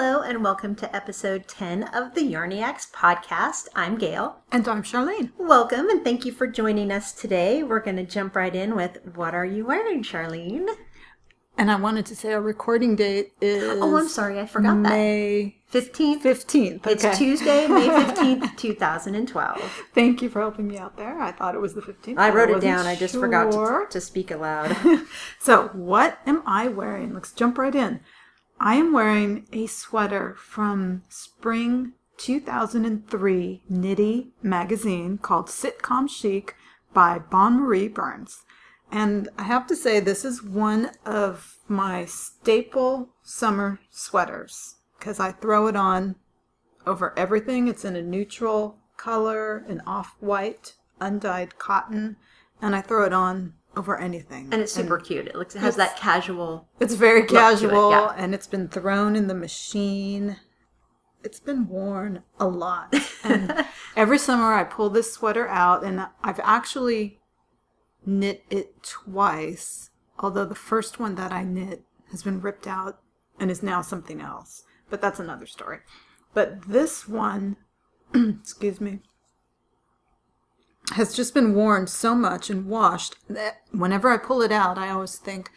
Hello, and welcome to episode 10 of the Yarniacs podcast. I'm Gayle. And I'm Sharlene. Welcome, and thank you for joining us today. We're going to jump right in with What Are You Wearing, Sharlene? And I wanted to say our recording date is. Oh, I'm sorry, I forgot May that. 15th? 15th. It's. Tuesday, May 15th, 2012. Thank you for helping me out there. I thought it was the 15th. I wrote it wasn't down, I just forgot to, to speak aloud. So, what am I wearing? Let's jump right in. I am wearing a sweater from spring 2003 Knitty magazine called Sitcom Chic by Bonne Marie Burns. And I have to say, this is one of my staple summer sweaters because I throw it on over everything. It's in a neutral color, an off white, undyed cotton, and I throw it on over anything. And it's super cute. It looks it has that casual. It's very to it, casual yeah. and it's been thrown in the machine. It's been worn a lot. And every summer I pull this sweater out and I've actually knit it twice, although the first one that I knit has been ripped out and is now something else. But that's another story. But this one, excuse me, has just been worn so much and washed that whenever I pull it out, I always think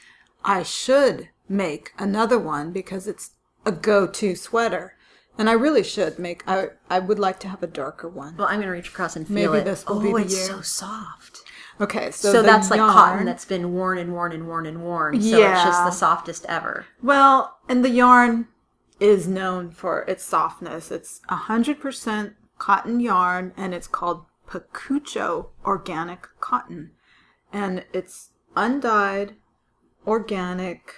I should make another one because it's a go-to sweater. And I really should make. I I would like to have a darker one. Well, I'm going to reach across and feel Maybe it. this will oh, be the it's year. so soft. Okay, so, So, that's like cotton that's been worn and worn and worn and worn. So it's just the softest ever. Well, and the yarn is known for its softness. It's 100% cotton yarn and it's called Pakucho organic cotton. And it's undyed, organic,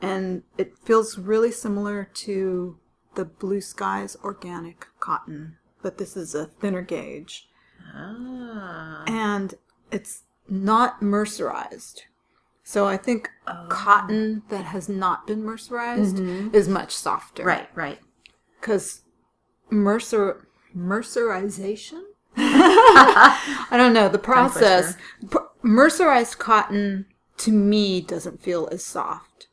and it feels really similar to the Blue Skies organic cotton, but this is a thinner gauge. Ah. And it's not mercerized. So I think cotton that has not been mercerized is much softer. Right, right. Because mercer mercerization? I don't know. The process. pr- Mercerized cotton to me doesn't feel as soft.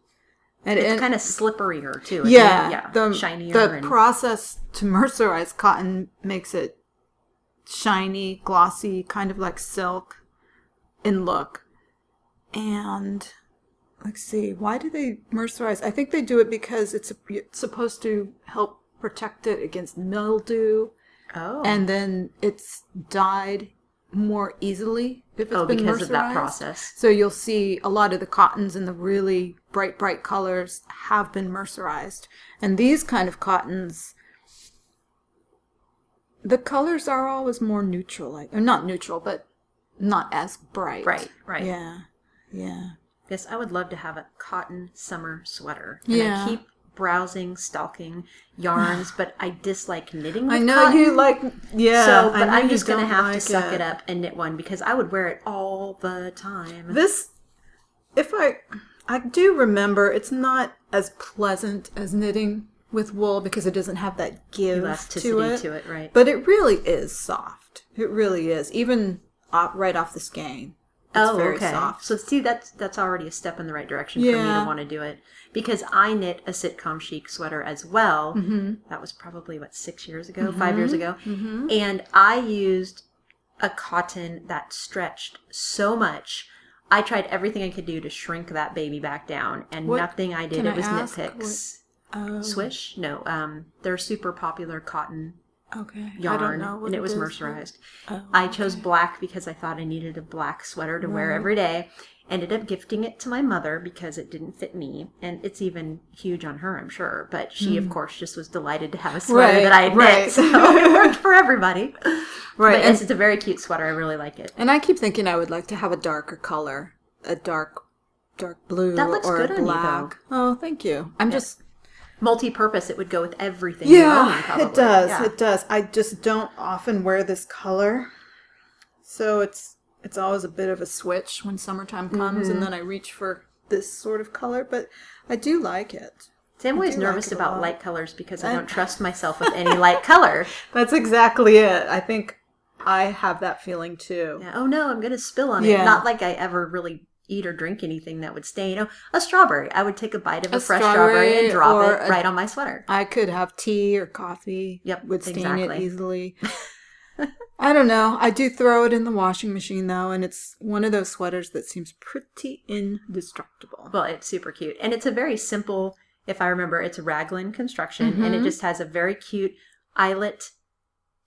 And, It's kind of slipperier too. yeah, it? yeah, the, shinier. The and, process to mercerize cotton makes it shiny, glossy, kind of like silk in look. And let's see, why do they mercerize? I think they do it because it's, it's supposed to help protect it against mildew, oh, and then it's dyed more easily if it's oh, been because of that process. So you'll see a lot of the cottons and the really bright, bright colors have been mercerized. And these kind of cottons, the colors are always more neutral, like, or not neutral, but not as bright. Right, right. Yeah, yeah. Yes, I would love to have a cotton summer sweater. And Yeah. I keep browsing, stalking yarns, but I dislike knitting. I know you like, yeah. so, but I'm just gonna have like to suck it. up and knit one because I would wear it all the time. This, if I, I do remember, it's not as pleasant as knitting with wool because it doesn't have that give Elasticity to it. to it, right? But it really is soft. It really is, even off, right off the skein. Oh, okay. soft. So see, that's that's already a step in the right direction for me to want to do it because I knit a sitcom chic sweater as well. Mm-hmm. That was probably what six years ago, five years ago, Mm-hmm. and I used a cotton that stretched so much. I tried everything I could do to shrink that baby back down, and What- nothing I did. It was ask Knit Picks. Oh, Swish? No, um, they're super popular cotton okay. I yarn, don't know what and it was is, mercerized. Oh, I chose black because I thought I needed a black sweater to wear every day. Ended up gifting it to my mother because it didn't fit me, and it's even huge on her, I'm sure. But she, of course, just was delighted to have a sweater Hmm. Right, that I had knit, so it worked for everybody. Right, But and- yes, it's a very cute sweater. I really like it. And I keep thinking I would like to have a darker color, a dark, dark blue That looks or good on you, black. oh, thank you. I'm just Multi-purpose, it would go with everything. own, Yeah, it does. Yeah. It does. I just don't often wear this color, so it's it's always a bit of a switch when summertime comes, Mm-hmm. and then I reach for this sort of color. But I do like it. See, I'm always do like nervous about light colors because I don't trust myself with any light color. That's exactly it. I think I have that feeling too. Yeah, oh no, I'm gonna spill on it. Not like I ever really eat or drink anything that would stain. Oh, a strawberry. I would take a bite of a, A fresh strawberry, and drop it a- right on my sweater. I could have tea or coffee. Yep, would stain it easily. I don't know. I do throw it in the washing machine though, and it's one of those sweaters that seems pretty indestructible. Well, it's super cute. And it's a very simple, if I remember, it's a raglan construction and it Mhm. just has a very cute eyelet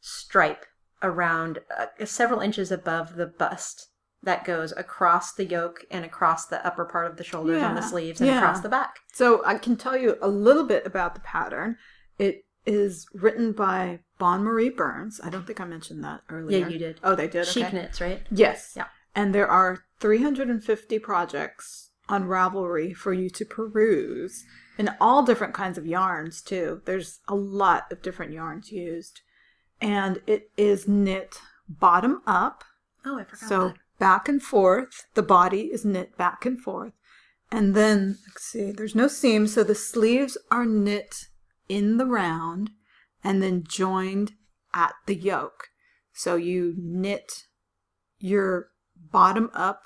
stripe around uh, several inches above the bust that goes across the yoke and across the upper part of the shoulders on the sleeves and yeah. across the back. So I can tell you a little bit about the pattern. It is written by Bonne Marie Burns. I don't think I mentioned that earlier. Yeah, you did. Oh, they did. She okay. knits, right? Yes. Yeah. And there are 350 projects on Ravelry for you to peruse in all different kinds of yarns, too. There's a lot of different yarns used. And it is knit bottom up. Oh, I forgot So that. Back and forth. The body is knit back and forth. And then, let's see, there's no seam. So the sleeves are knit in the round and then joined at the yoke. So you knit your bottom up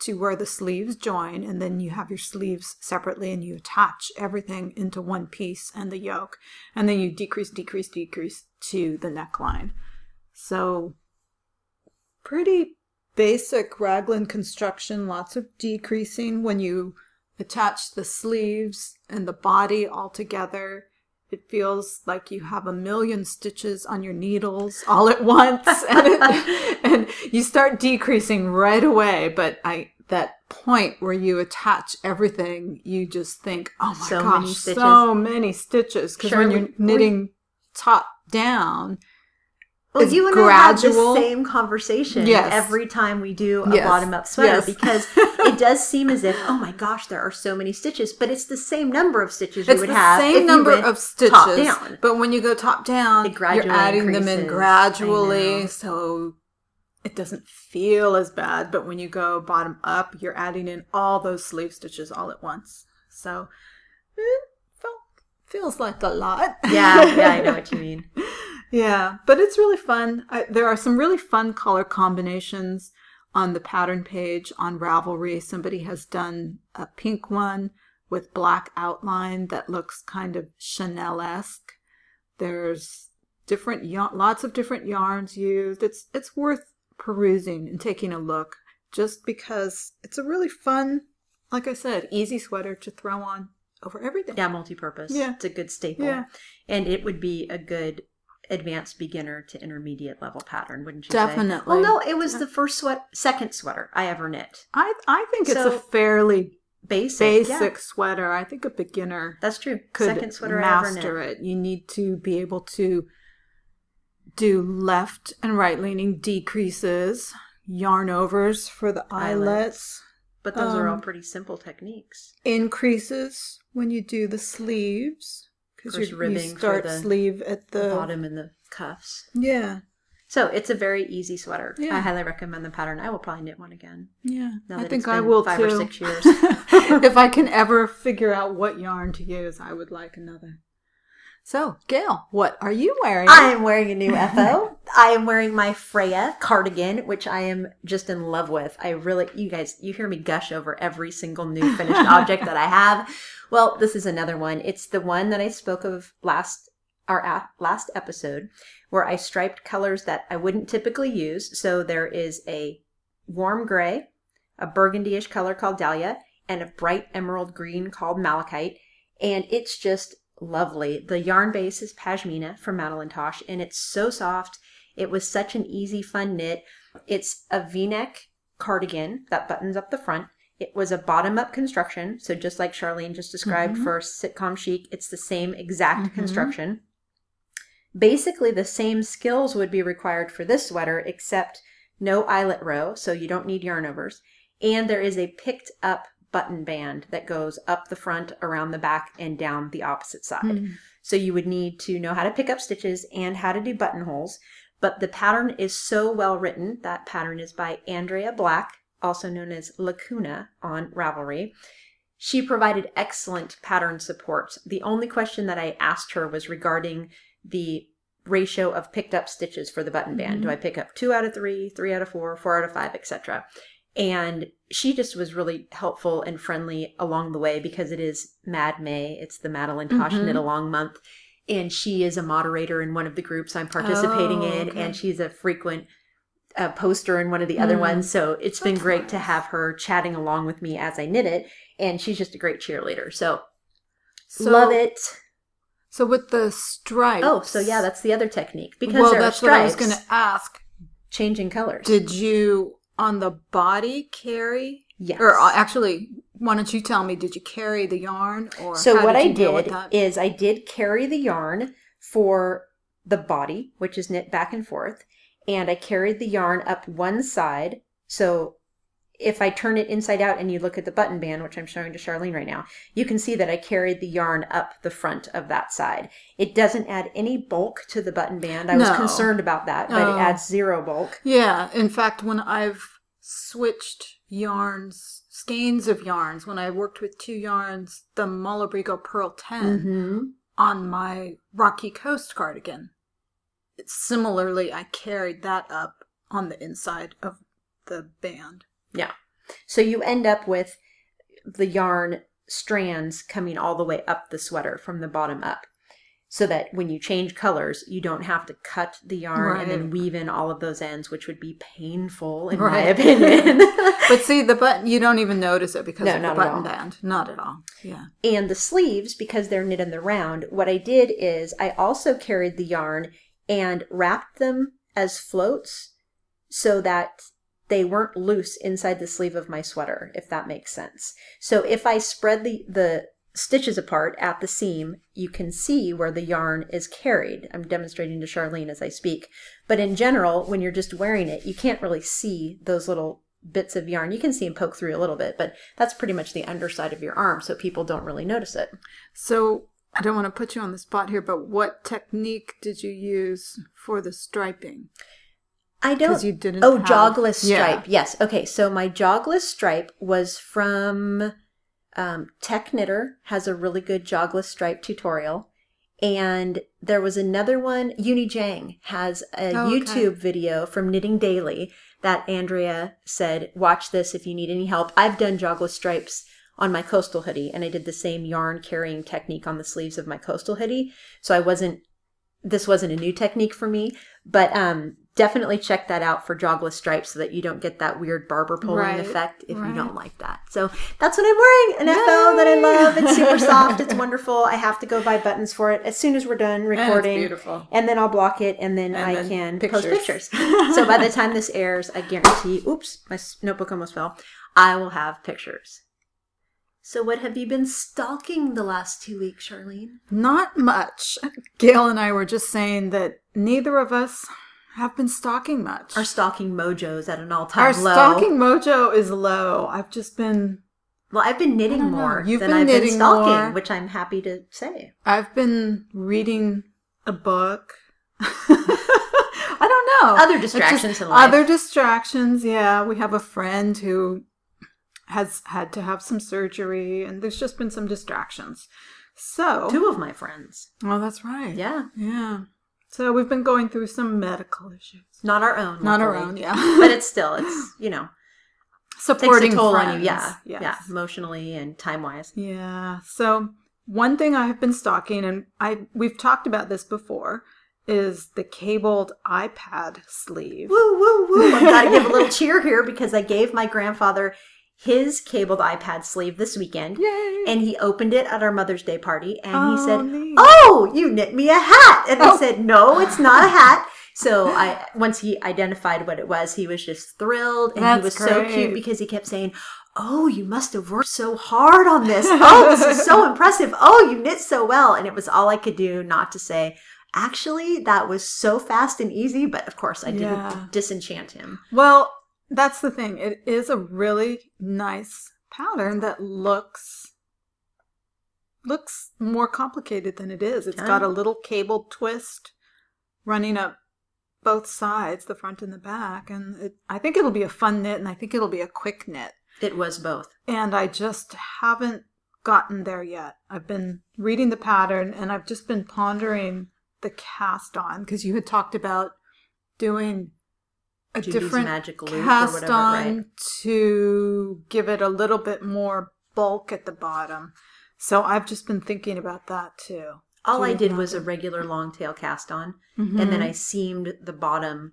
to where the sleeves join, and then you have your sleeves separately and you attach everything into one piece and the yoke. And then you decrease, decrease, decrease to the neckline. So pretty basic raglan construction, lots of decreasing when you attach the sleeves and the body all together. It feels like you have a million stitches on your needles all at once, and, it, and you start decreasing right away. But I that point where you attach everything, you just think, "Oh my So gosh, many so many stitches!" Because when you're knitting top down, Well, it's you and I have the same conversation Yes. every time we do a Yes. bottom up sweater Yes. because it does seem as if, oh my gosh, there are so many stitches, but it's the same number of stitches you It's would the have. if same you number of stitches, top down. but when you go top down, you're adding them in gradually, so it doesn't feel as bad. But when you go bottom up, you're adding in all those sleeve stitches all at once. So it feels like a lot. Yeah, yeah, I know what you mean. Yeah, but it's really fun. I, there are some really fun color combinations on the pattern page on Ravelry. Somebody has done a pink one with black outline that looks kind of Chanel esque. There's different lots of different yarns used. It's it's worth perusing and taking a look just because it's a really fun, like I said, easy sweater to throw on over everything. Yeah, multi-purpose. Yeah. It's a good staple. Yeah. And it would be a good advanced beginner to intermediate level pattern, wouldn't you say? Definitely. Well, no, it was the first sweat, second sweater I ever knit. I I think it's a fairly Basic. basic yeah. sweater. I think a beginner That's true. could second sweater I ever knit. master it. You need to be able to do left and right leaning decreases, yarn overs for the eyelets. But those are all Um, pretty simple techniques. increases when you do the sleeves because you, ribbing you for start the sleeve at the, bottom and the cuffs. Yeah, So it's a very easy sweater. Yeah. I highly recommend the pattern. I will probably knit one again. yeah. I think I will five too. or six years. if I can ever figure out what yarn to use, I would like another. So, Gayle, what are you wearing? I am wearing a new FO. I am wearing my Freya cardigan, which I am just in love with. I really, you guys, you hear me gush over every single new finished object that I have. Well, this is another one. It's the one that I spoke of last our last episode, where I striped colors that I wouldn't typically use. So there is a warm gray, a burgundy-ish color called Dahlia, and a bright emerald green called Malachite. And it's just lovely. The yarn base is Pashmina from Madeline Tosh, and it's so soft. It was such an easy, fun knit. It's a v-neck cardigan that buttons up the front. It was a bottom-up construction, so just like Sharlene just described Mhm. for sitcom chic, it's the same exact Mhm. construction. Basically, the same skills would be required for this sweater, except no eyelet row, so you don't need yarn overs. And there is a picked up button band that goes up the front, around the back, and down the opposite side. Hmm. So you would need to know how to pick up stitches and how to do buttonholes. But the pattern is so well written. That pattern is by Andrea Black, also known as Lacuna on Ravelry. She provided excellent pattern support. The only question that I asked her was regarding the ratio of picked up stitches for the button band. Do I pick up two out of three, three out of four, four out of five, etc. And she just was really helpful and friendly along the way because it is Mad May. It's the Madeline Tosh Mhm. Knit Along month. And she is a moderator in one of the groups I'm participating Oh, in. okay. And she's a frequent uh, poster in one of the other Mm. ones. So it's been great to have her chatting along with me as I knit it. And she's just a great cheerleader. So, So, love it. So with the stripes. Oh, so yeah, that's the other technique. Because well, there that's are what I was going to ask. changing colors. Did you on the body carry? yes. Or uh, actually, why don't you tell me? Did you carry the yarn, or So what did I did is I did carry the yarn for the body, which is knit back and forth, and I carried the yarn up one side. So if I turn it inside out and you look at the button band, which I'm showing to Sharlene right now, you can see that I carried the yarn up the front of that side. It doesn't add any bulk to the button band. I was concerned about that, but Oh. it adds zero bulk. Yeah, in fact, when I've switched yarns, skeins of yarns, when I worked with two yarns, the Malabrigo Pearl 10 Mm-hmm. on my Rocky Coast cardigan, similarly, I carried that up on the inside of the band. So you end up with the yarn strands coming all the way up the sweater from the bottom up. So that when you change colors, you don't have to cut the yarn and then weave in all of those ends, which would be painful in my opinion. But see, the button, you don't even notice it because No, of the button band. Not at all. Yeah. and the sleeves, because they're knit in the round, what I did is I also carried the yarn and wrapped them as floats so that they weren't loose inside the sleeve of my sweater, if that makes sense. So if I spread the, the stitches apart at the seam, you can see where the yarn is carried. I'm demonstrating to Sharlene as I speak. But in general, when you're just wearing it, you can't really see those little bits of yarn. You can see them poke through a little bit, but that's pretty much the underside of your arm, so people don't really notice it. So I don't want to put you on the spot here, but what technique did you use for the striping? I don't. You didn't. Oh, have- jogless Yeah. stripe. Yes. Okay. So my jogless stripe was from um, Tech Knitter has a really good jogless stripe tutorial, and there was another one. Eunny Jang has a Oh, okay. YouTube video from Knitting Daily that Andrea said, "Watch this if you need any help." I've done jogless stripes on my coastal hoodie, and I did the same yarn carrying technique on the sleeves of my coastal hoodie. So I wasn't. This wasn't a new technique for me, but um, definitely check that out for jogless stripes so that you don't get that weird barber pulling Right, effect if you don't like that. So that's what I'm wearing an FL that I love. It's super soft. It's wonderful. I have to go buy buttons for it as soon as we're done And it's recording. beautiful. And then I'll block it, and then And I then can pictures. post pictures. so by the time this airs, I guarantee. Oops, my notebook almost fell. I will have pictures. So what have you been stalking the last two weeks, Sharlene? Not much. Gayle and I were just saying that neither of us have been stalking much. Our stalking mojo's at an all-time low. Our low. stalking mojo is low. I've just been Well, I've been knitting more You've than been I've been knitting stalking, more. which I'm happy to say. I've been reading a book. I don't know. Other It's just distractions in life. Other distractions, yeah. We have a friend who has had to have some surgery, and there's just been some distractions. So, Two of my friends. oh, that's right. Yeah. yeah. So we've been going through some medical issues. Not our own. Not our own, yeah. but it's still, it's, you know, takes supporting a toll friends. on you. Yeah. Yes. Yeah. Emotionally and time wise. Yeah. So one thing I have been stalking, and I we've talked about this before, is the cabled iPad sleeve. Woo, woo, woo. I've got to give a little cheer here because I gave my grandfather his cabled iPad sleeve this weekend. Yay! And he opened it at our Mother's Day party and he Oh, said, neat. Oh, you knit me a hat. And I Oh. said, No, it's not a hat. So I once he identified what it was, he was just thrilled and he That's was so cute because he kept saying, Oh, you must have worked so hard on this. Oh, this is so impressive. Oh, you knit so well. And it was all I could do not to say, Actually, that was so fast and easy, but of course I didn't Yeah. disenchant him. Well, that's the thing. It is a really nice pattern that looks looks more complicated than it is. It's Yeah. got a little cable twist running up both sides, the front and the back, and it, I think it'll be a fun knit, and I think it'll be a quick knit. It was both. And I just haven't gotten there yet. I've been reading the pattern, and I've just been pondering the cast on because you had talked about doing a Judy's different Magic Loop or cast whatever, on right? to give it a little bit more bulk at the bottom. So I've just been thinking about that too. All I did was a regular long tail cast on, Mhm. and then I seamed the bottom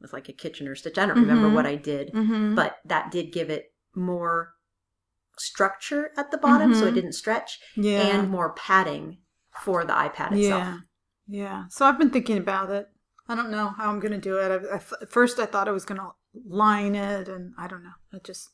with like a Kitchener stitch. I don't remember Mhm. what I did, Mhm. but that did give it more structure at the bottom, so it Mhm. didn't stretch, yeah, and more padding for the iPad itself. yeah, yeah. So I've been thinking about it. I don't know how I'm going to do it. I, I, at first, I thought I was going to line it, and I don't know. I just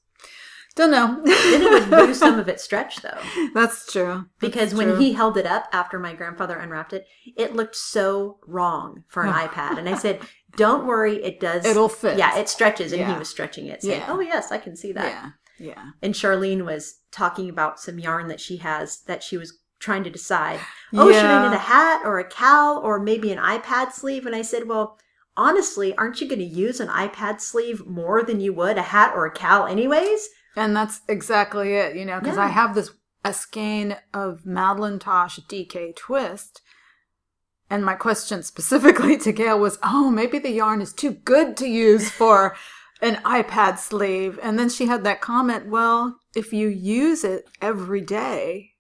don't know. then it would lose some of its stretch though. That's true. Because That's when true. he held it up after my grandfather unwrapped it, it looked so wrong for an oh. iPad. And I said, Don't worry, it does It'll fit. Yeah, it stretches and he was stretching it, saying, Yeah. Oh yes, I can see that. yeah, yeah. And Charlene was talking about some yarn that she has that she was trying to decide. Oh, should I Yeah. knit a hat or a cowl or maybe an iPad sleeve? And I said, Well, honestly, aren't you going to use an iPad sleeve more than you would a hat or a cowl anyways? And that's exactly it, you know, because I have this a skein of Madeline Tosh DK twist. And my question specifically to Gayle was, oh, maybe the yarn is too good to use for an iPad sleeve. And then she had that comment, well, if you use it every day,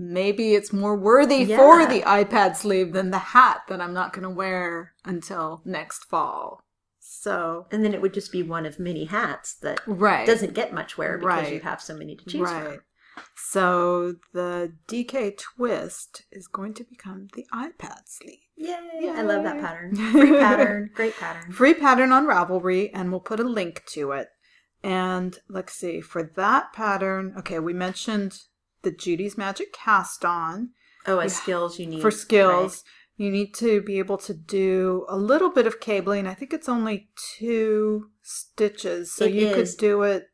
maybe it's more worthy for the iPad sleeve than the hat that I'm not going to wear until next fall. So, And then it would just be one of many hats that right. doesn't get much wear because Right. you have so many to choose right. from. So the DK twist is going to become the iPad sleeve. Yay! I love that pattern. Free pattern. Great pattern. Free pattern on Ravelry, and we'll put a link to it. And let's see, for that pattern, okay, we mentioned the Judy's Magic cast on. Oh, as skills you need For skills, you need to be able to do a little bit of cabling. I think it's only two stitches, so It you is. could do it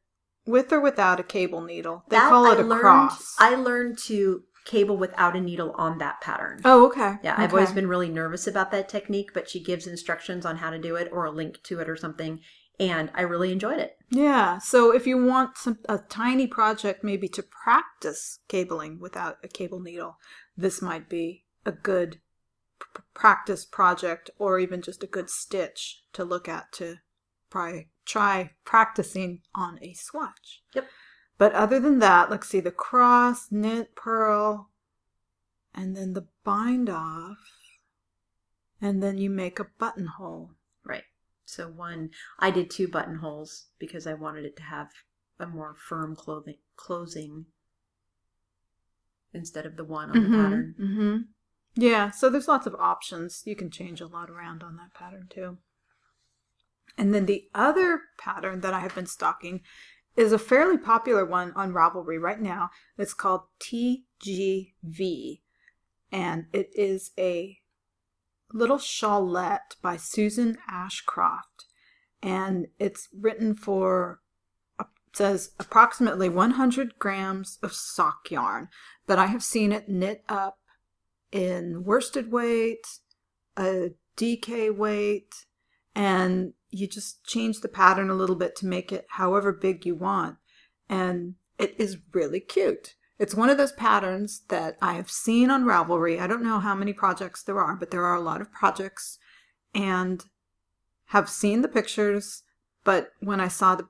with or without a cable needle. They That call it I a learned, cross. I learned to cable without a needle on that pattern. oh, okay. Yeah, I've always been really nervous about that technique, but she gives instructions on how to do it or a link to it or something, and I really enjoyed it. Yeah. So if you want some a tiny project maybe to practice cabling without a cable needle, this might be a good p- practice project or even just a good stitch to look at to try try practicing on a swatch. Yep. But other than that, let's see the cross, knit, purl, and then the bind off, and then you make a buttonhole. So one, I did two buttonholes because I wanted it to have a more firm clothing closing instead of the one on the pattern. hmm Yeah, so there's lots of options. You can change a lot around on that pattern too. And then the other pattern that I have been stocking is a fairly popular one on Ravelry right now. It's called TGV, and it is a little shawlette by Susan Ashcroft, and it's written for says approximately 100 grams of sock yarn, but I have seen it knit up in worsted weight, a DK weight, and you just change the pattern a little bit to make it however big you want. And it is really cute. It's one of those patterns that I have seen on Ravelry. I don't know how many projects there are, but there are a lot of projects and have seen the pictures. But when I saw the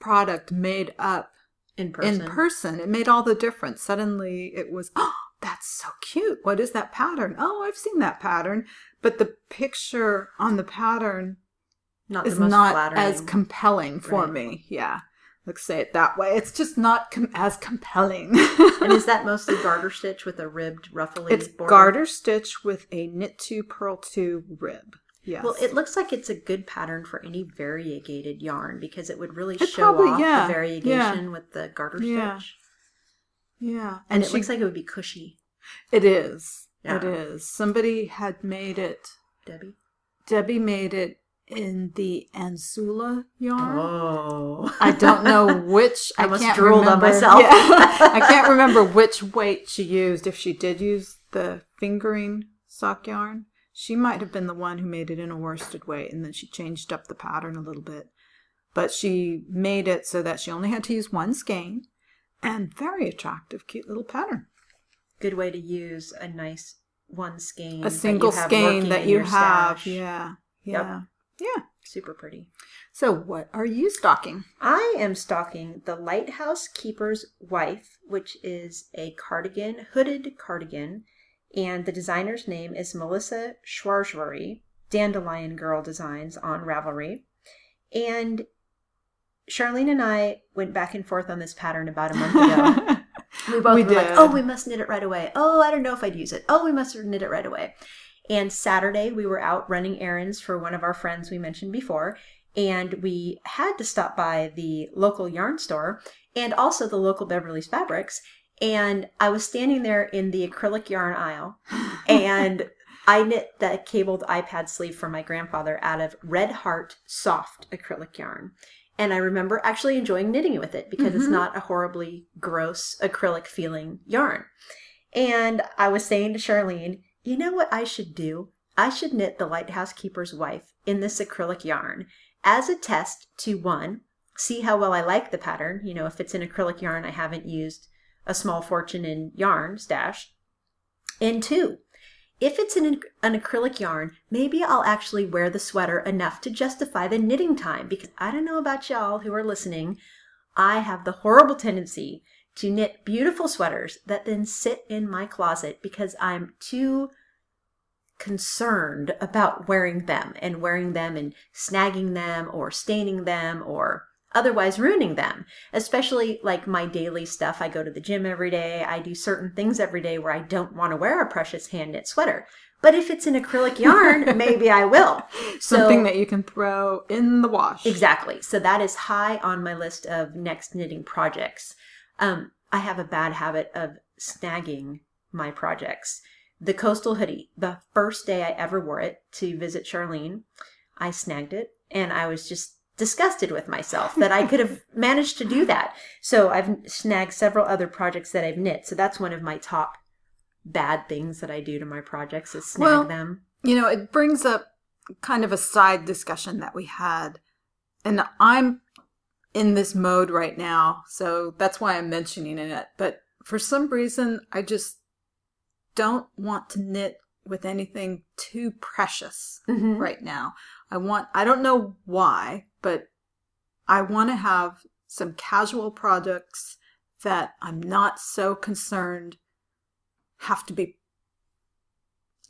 product made up In person. in person, it made all the difference. Suddenly it was, oh, that's so cute. What is that pattern? Oh, I've seen that pattern. But the picture on the pattern not is most not flattering. as compelling for Right. me. Yeah. Let's say it that way. It's just not com- as compelling. and is that mostly garter stitch with a ribbed ruffly it's border? garter stitch with a knit two purl two rib. Yes. Well, it looks like it's a good pattern for any variegated yarn because it would really It show probably- off yeah, the variegation with the garter Yeah. stitch. yeah, And, it she- looks like it would be cushy, it is. Yeah. It is. Somebody had made it. Debbie. Debbie made it in the Anzula yarn. Oh. I don't know which. I I, almost can't drooled on remember. myself. Yeah. I can't remember which weight she used. If she did use the fingering sock yarn, she might have been the one who made it in a worsted weight, and then she changed up the pattern a little bit. But she made it so that she only had to use one skein, and very attractive, cute little pattern. Good way to use a nice one skein. A that single you have skein that you have. Yeah, Yeah. Yep. Yeah. Super pretty. So, what are you stocking? I am stocking the Lighthouse Keeper's Wife, which is a cardigan, hooded cardigan, and the designer's name is Melissa Schaschwary, Dandelion Girl Designs on Ravelry. And Sharlene and I went back and forth on this pattern about a month ago. we both We were like, oh, we must knit it right away. Oh, I don't know if I'd use it. Oh, we must knit it right away. And Saturday, we were out running errands for one of our friends we mentioned before. And we had to stop by the local yarn store and also the local Beverly's Fabrics. And I was standing there in the acrylic yarn aisle and I knit the cabled iPad sleeve for my grandfather out of Red Heart soft acrylic yarn. And I remember actually enjoying knitting with it because it's Mhm. not a horribly gross acrylic feeling yarn. And I was saying to Sharlene, you know what I should do? I should knit the lighthouse keeper's wife in this acrylic yarn as a test to one, see how well I like the pattern. You know, if it's an acrylic yarn I haven't used a small fortune in yarn stash. And two, if it's an, an acrylic yarn, maybe I'll actually wear the sweater enough to justify the knitting time because I don't know about y'all who are listening. I have the horrible tendency to knit beautiful sweaters that then sit in my closet because I'm too concerned about wearing them and wearing them and snagging them or staining them or otherwise ruining them. Especially like my daily stuff. I go to the gym every day. I do certain things every day where I don't want to wear a precious hand knit sweater. But if it's an acrylic yarn, maybe I will. Something that you can throw in the wash. Exactly. So that is high on my list of next knitting projects. Um, I have a bad habit of snagging my projects. The coastal hoodie, the first day I ever wore it to visit Sharlene, I snagged it and I was just disgusted with myself that I could have managed to do that. So I've snagged several other projects that I've knit. So that's one of my top bad things that I do to my projects is snag Well, them. You know, it brings up kind of a side discussion that we had. And I'm in this mode right now, so that's why I'm mentioning it. But for some reason, I just don't want to knit with anything too precious Mhm. right now. I want, I don't know why, but I want to have some casual products that I'm not so concerned have to be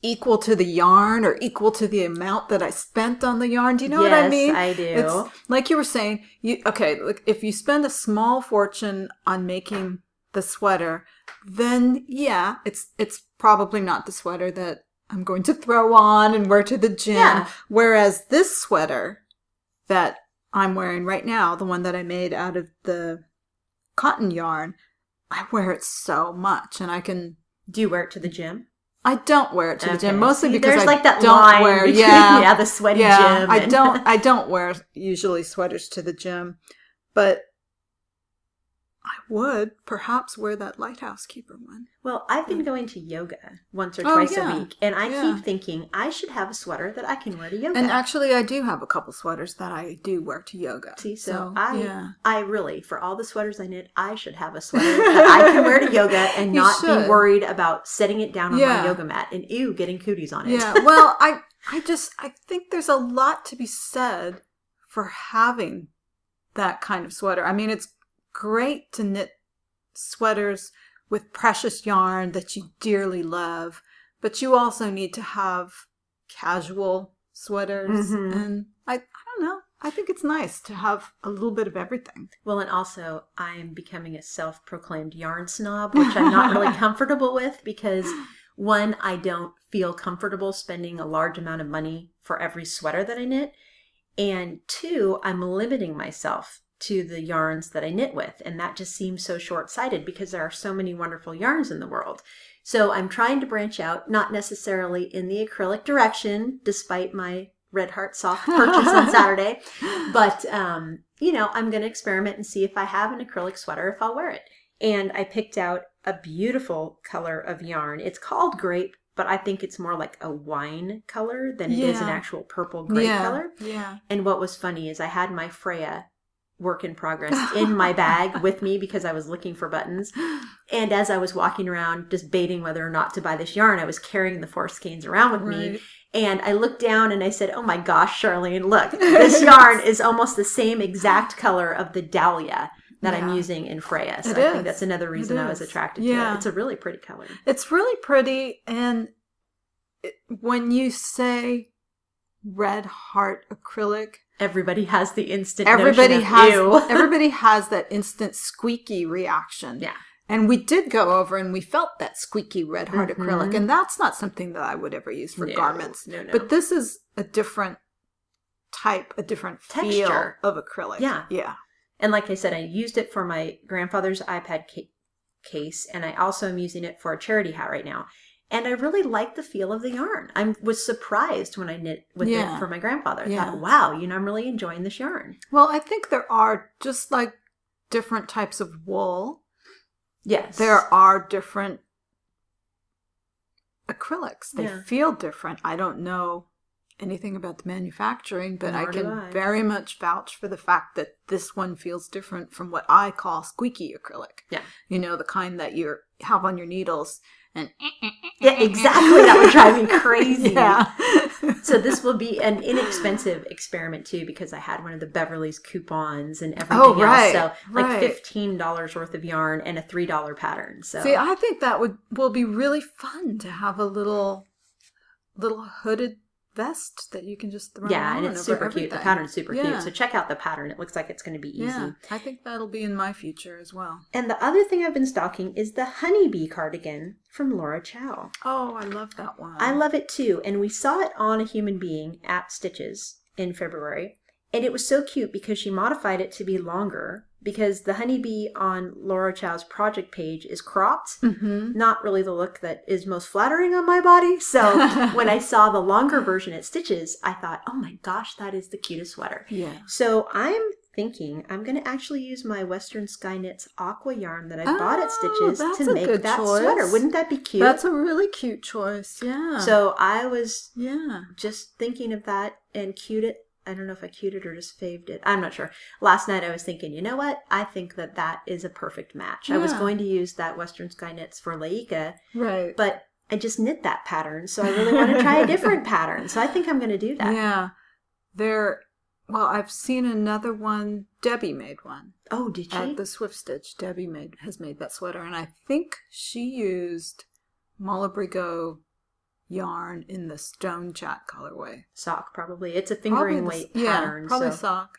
equal to the yarn or equal to the amount that I spent on the yarn. Do you know what I mean? Yes, mean? I do. It's like you were saying, you okay, look if you spend a small fortune on making the sweater, then yeah, it's it's probably not the sweater that I'm going to throw on and wear to the gym. Yeah. Whereas this sweater that I'm wearing right now, the one that I made out of the cotton yarn, I wear it so much and I can Do you wear it to the gym? I don't wear it to the gym mostly because there's I like that don't line wear between, yeah yeah, the sweaty yeah, gym. I and- don't I don't wear usually sweaters to the gym, but I would perhaps wear that lighthouse keeper one. well, I've been going to yoga once or Oh, twice yeah. a week, and I Yeah. keep thinking I should have a sweater that I can wear to yoga. And actually I do have a couple sweaters that I do wear to yoga. See, so, I, yeah. I really, for all the sweaters I knit, I should have a sweater that I can wear to yoga and not should. be worried about setting it down on Yeah. my yoga mat and ew, getting cooties on it. Yeah, well, I I just I think there's a lot to be said for having that kind of sweater. I mean, it's great to knit sweaters with precious yarn that you dearly love, but you also need to have casual sweaters Mhm. and I I don't know. I think it's nice to have a little bit of everything. Well, and also, I am becoming a self proclaimed yarn snob, which I'm not really comfortable with because, one, I don't feel comfortable spending a large amount of money for every sweater that I knit. And two, I'm limiting myself to the yarns that I knit with. And that just seems so short sighted because there are so many wonderful yarns in the world. So I'm trying to branch out, not necessarily in the acrylic direction, despite my Red Heart Soft purchase on Saturday. But, um, you know, I'm going to experiment and see if I have an acrylic sweater, if I'll wear it. And I picked out a beautiful color of yarn. It's called grape, but I think it's more like a wine color than it is an actual purple grape yeah. color. Yeah. And what was funny is I had my Freya work in progress in my bag with me because I was looking for buttons. And as I was walking around debating whether or not to buy this yarn, I was carrying the four skeins around with me. And I looked down and I said, "Oh my gosh, Sharlene, look! This yarn is almost the same exact color of the dahlia that I'm using in Freya." So It I is. think that's another reason I was attracted to Yeah. it. It's a really pretty color. It's really pretty, and it, when you say red heart acrylic, Everybody has the instant. everybody has everybody has that instant squeaky reaction. Yeah. And we did go over and we felt that squeaky red heart Mhm. acrylic, and that's not something that I would ever use for No, garments. no, no. But this is a different type, a different feel Texture. of acrylic. Yeah. Yeah. And like I said, I used it for my grandfather's iPad ca- case, and I also am using it for a charity hat right now. And I really like the feel of the yarn. I was surprised when I knit with Yeah. it for my grandfather. I Yeah. thought, wow, you know, I'm really enjoying this yarn. Well, I think there are just like different types of wool. Yes. There are different acrylics. They Yeah. feel different. I don't know anything about the manufacturing, but I Nor do can I. very much vouch for the fact that this one feels different from what I call squeaky acrylic. Yeah. You know, the kind that you have on your needles and eh, eh, eh, Yeah, exactly. That would drive me crazy. Yeah. So this will be an inexpensive experiment too, because I had one of the Beverly's coupons and everything Oh, right, else. So like right. fifteen dollars worth of yarn and a three dollar pattern. So See, I think that would will be really fun to have a little little hooded vest that you can just throw yeah, on and it's super cute. The pattern's super Yeah. cute. So check out the pattern. It looks like it's going to be easy. Yeah, I think that'll be in my future as well. And the other thing I've been stocking is the honeybee cardigan from Laura Chau. Oh, I love that one. I love it too. And we saw it on a human being at Stitches in February. And it was so cute because she modified it to be longer because the honeybee on Laura Chau's project page is cropped. Mm-hmm. Not really the look that is most flattering on my body. So when I saw the longer version at Stitches, I thought, oh my gosh, that is the cutest sweater. Yeah. So I'm thinking I'm going to actually use my Western Sky Knits aqua yarn that I bought at Oh, Stitches to make that choice. sweater. Wouldn't that be cute? That's a really cute choice. Yeah. so I was yeah. just thinking of that and cued it. I don't know if I cued it or just faved it. I'm not sure. Last night I was thinking, you know what? I think that that is a perfect match. I was going to use that Western Sky Knits for Laika, Right. but I just knit that pattern, so I really want to try a different pattern. So I think I'm going to do that. Yeah. There. Well, I've seen another one. Debbie made one Oh, did she? at the Swift Stitch. Debbie made has made that sweater, and I think she used Malabrigo yarn in the Stone Chat colorway. sock probably. It's a fingering Probably weight the- yeah, pattern. probably so. sock.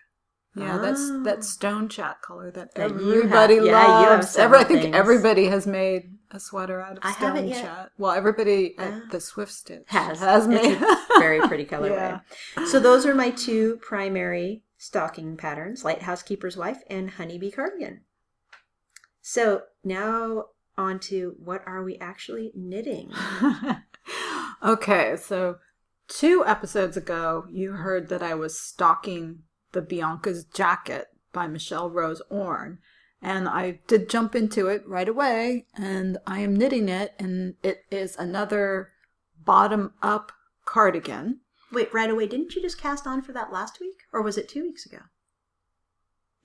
Yeah, that's Ah. that stone chat color that, That everybody have. Yeah, you have loves. Every, I think things. everybody has made a sweater out of I stone chat. Well, everybody at Ah. the Swift Stitch Has. has It's made a very pretty colorway. Yeah. So those are my two primary stocking patterns, Lighthouse Keeper's Wife and Honeybee Cardigan. So now on to what are we actually knitting? okay, so two episodes ago, you heard that I was stocking the Bianca's jacket by Michele Rose Orne. And I did jump into it right away, and I am knitting it, and it is another bottom up cardigan. Wait, right away, didn't you just cast on for that last week? Or was it two weeks ago?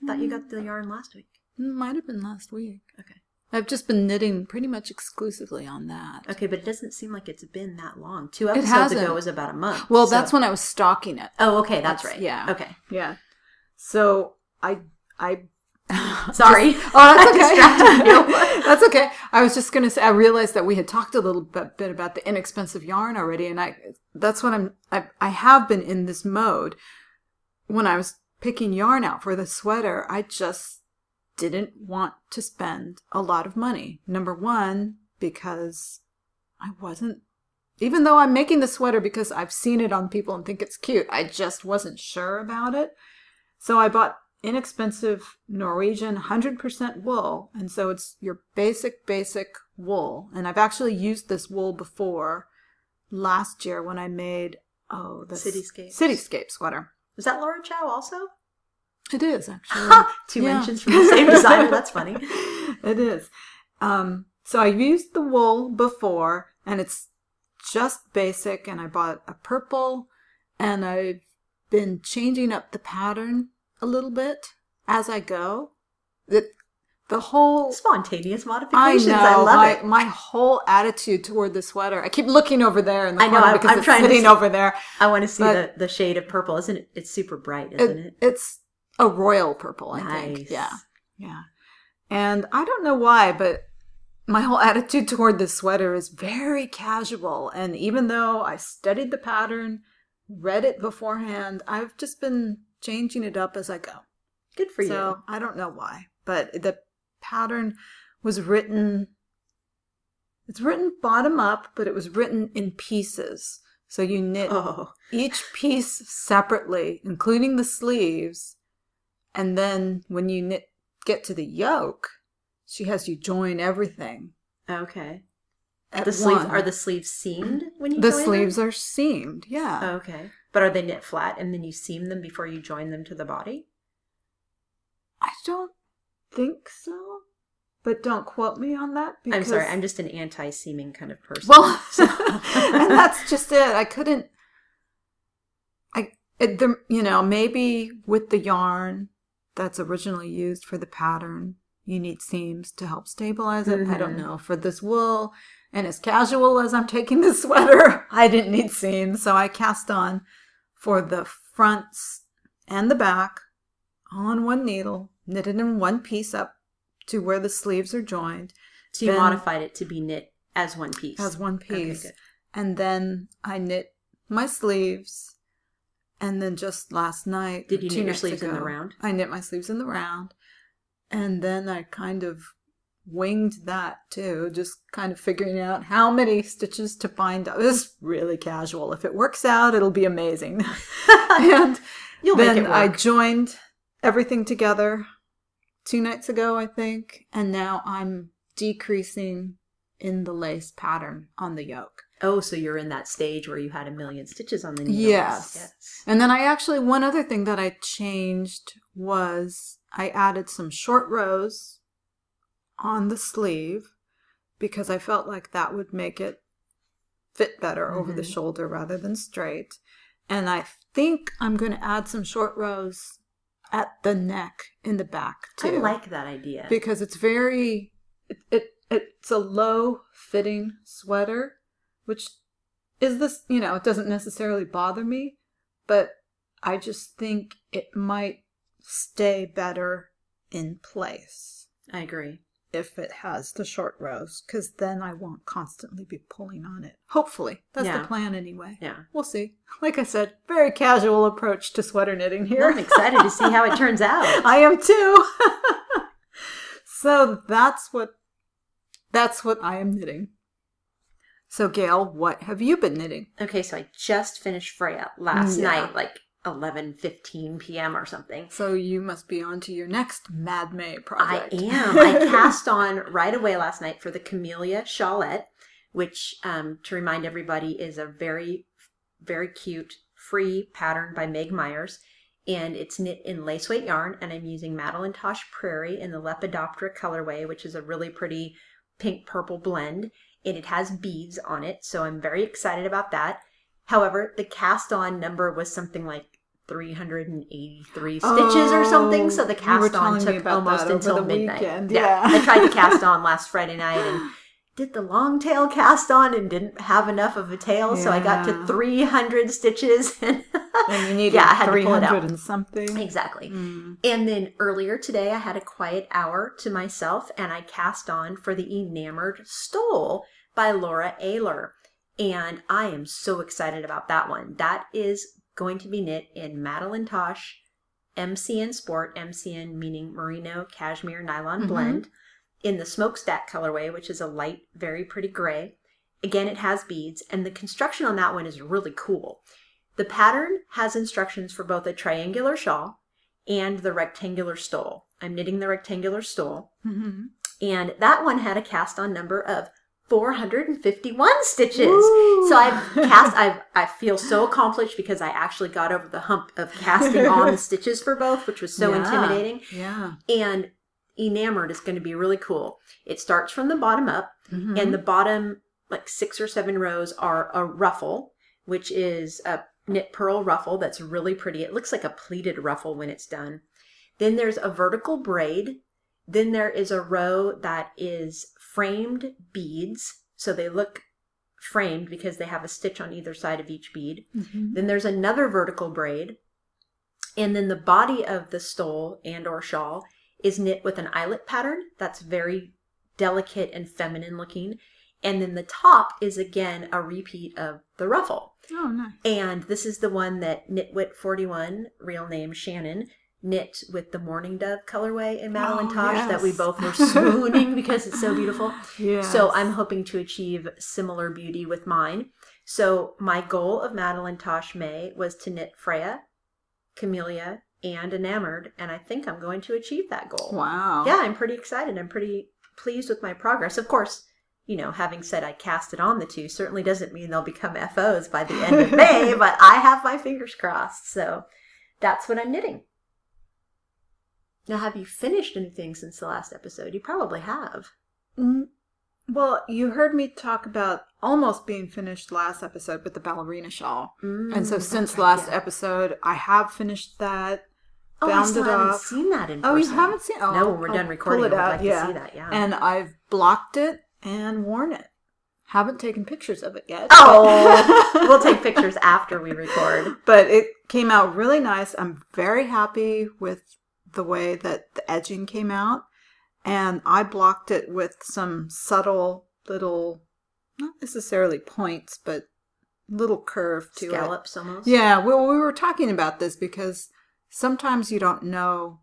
I thought you got the yarn last week. Might have been last week. Okay. I've just been knitting pretty much exclusively on that. Okay, but it doesn't seem like it's been that long. Two It episodes hasn't. ago was about a month. Well, so- that's when I was stocking it. Oh, okay, that's, That's- right. yeah. Okay. Yeah. So I I Sorry. Oh, that's okay. distracted you. that's okay. I was just gonna say. I realized that we had talked a little bit, bit about the inexpensive yarn already, and I that's what I'm. I, I have been in this mode. When I was picking yarn out for the sweater, I just didn't want to spend a lot of money. Number one, because I wasn't. Even though I'm making the sweater because I've seen it on people and think it's cute, I just wasn't sure about it. So I bought inexpensive Norwegian 100% wool. And so it's your basic, basic wool. And I've actually used this wool before last year when I made, oh, the Cityscape. Cityscape sweater. Was that Laura Chau also? It is actually. Two Yeah. mentions from the same designer. That's funny. it is. Um, so I used the wool before, and it's just basic. And I bought a purple, and I've been changing up the pattern a little bit as I go. The the whole Spontaneous modifications. I know. I, love my, it. my whole attitude toward the sweater. I keep looking over there in the I know, corner I'm- because I'm it's trying to sitting see- over there. I want to see But- the, the shade of purple. Isn't it? It's super bright, isn't it? It's a royal purple, I nice. think. Yeah. Yeah. And I don't know why, but my whole attitude toward this sweater is very casual. And even though I studied the pattern, read it beforehand, I've just been changing it up as I go. Good for you. so I don't know why, but the pattern was written. It's written bottom up, but it was written in pieces. So you knit. Oh, each piece separately, including the sleeves, and then when you knit get to the yoke, she has you join everything. okay. At The sleeves are the sleeves seamed when you the join them? sleeves are seamed, yeah. Oh, okay, but are they knit flat and then you seam them before you join them to the body? I don't think so, but don't quote me on that. I'm sorry, I'm just an anti-seaming kind of person. well, so- and that's just it. I couldn't. I it, the you know maybe with the yarn that's originally used for the pattern, you need seams to help stabilize it. I don't Mhm. know for this wool. And as casual as I'm taking this sweater, I didn't need seams, so I cast on for the fronts and the back all on one needle, knitted in one piece up to where the sleeves are joined so you then- modified it to be knit as one piece. as one Okay, piece. good. and then I knit my sleeves. And then just last night, Did you knit your sleeves in the round? I knit my sleeves in the round. And then I kind of winged that too, just kind of figuring out how many stitches to find. It was really casual. If it works out, it'll be amazing. and You'll then I joined everything together two nights ago, I think, and now I'm decreasing in the lace pattern on the yoke. Oh, so you're in that stage where you had a million stitches on the needles. Yes. Yes. And then I actually one other thing that I changed was I added some short rows on the sleeve because I felt like that would make it fit better over the Mhm. shoulder rather than straight. And I think I'm going to add some short rows at the neck in the back too. I like that idea. because it's very it, it it's a low fitting sweater which is this you know it doesn't necessarily bother me but i just think it might stay better in place I agree. if it has the short rows because then i won't constantly be pulling on it hopefully that's Yeah. the plan anyway Yeah. we'll see like i said very casual approach to sweater knitting here Well, I'm excited to see how it turns out. I am too. so that's what that's what I am knitting. So Gayle, what have you been knitting? Okay, so I just finished Freya last Yeah. night, like 11, 15 p.m. or something. So you must be on to your next Mad May project. I am. I cast on right away last night for the Camellia Shawlette, which, um, to remind everybody, is a very, very cute free pattern by Meg Myers. And it's knit in lace weight yarn, and I'm using Madeline Tosh Prairie in the Lepidoptera colorway, which is a really pretty pink purple blend. And it has beads on it, so I'm very excited about that. However, the cast on number was something like 383 stitches or something, so the Oh, cast on took almost until midnight. weekend, Yeah. yeah. I tried to cast on last Friday night and did the long tail cast on and didn't have enough of a tail, so I got to 300 stitches. And you needed Yeah, I had to pull it 300 out. and something. exactly. Mm. And then earlier today, I had a quiet hour to myself and I cast on for the Enamored Stole by Laura Aylor. And I am so excited about that one. That is going to be knit in Madeline Tosh MCN Sport, MCN meaning merino cashmere nylon Mhm. blend, in the smokestack colorway, which is a light, very pretty gray. Again, it has beads, and the construction on that one is really cool. The pattern has instructions for both a triangular shawl and the rectangular stole. I'm knitting the rectangular stole, Mhm. and that one had a cast on number of 451 stitches. Woo! So I've cast I've I feel so accomplished because I actually got over the hump of casting on the stitches for both, which was so Yeah. intimidating. Yeah. And enamored is going to be really cool. It starts from the bottom up Mhm. and the bottom like six or seven rows are a ruffle, which is a knit purl ruffle that's really pretty. It looks like a pleated ruffle when it's done. Then there's a vertical braid Then there is a row that is framed beads. So they look framed because they have a stitch on either side of each bead. Mhm. Then there's another vertical braid. And then the body of the stole and or shawl is knit with an eyelet pattern that's very delicate and feminine looking. And then the top is again a repeat of the ruffle. Oh, nice. And this is the one that Knitwit41, real name Shannon, knit with the Morning Dove colorway in Madeline Oh, Tosh that we both were swooning because it's so beautiful. Yeah. So I'm hoping to achieve similar beauty with mine. So my goal of Madeline Tosh May was to knit Freya, Camellia, and Enamored, and I think I'm going to achieve that goal. Wow. Yeah, I'm pretty excited. I'm pretty pleased with my progress. Of course, you know, having said I cast it on the two certainly doesn't mean they'll become FOs by the end of May, but I have my fingers crossed. So that's what I'm knitting. Now, have you finished anything since the last episode? You probably have. Mm, Well, you heard me talk about almost being finished last episode with the ballerina shawl. and so Mm, since right, last yeah. episode, I have finished that. Oh, I still haven't off. seen that in Oh, you haven't seen? Oh, no, when we're I'll done pull recording, it I would out. like yeah. to see that. Yeah. And I've blocked it and worn it. Haven't taken pictures of it yet. oh, we'll take pictures after we record. but it came out really nice. I'm very happy with the way that the edging came out. And I blocked it with some subtle little, not necessarily points, but little curve to it. Scallops almost. Yeah, well, we were talking about this because sometimes you don't know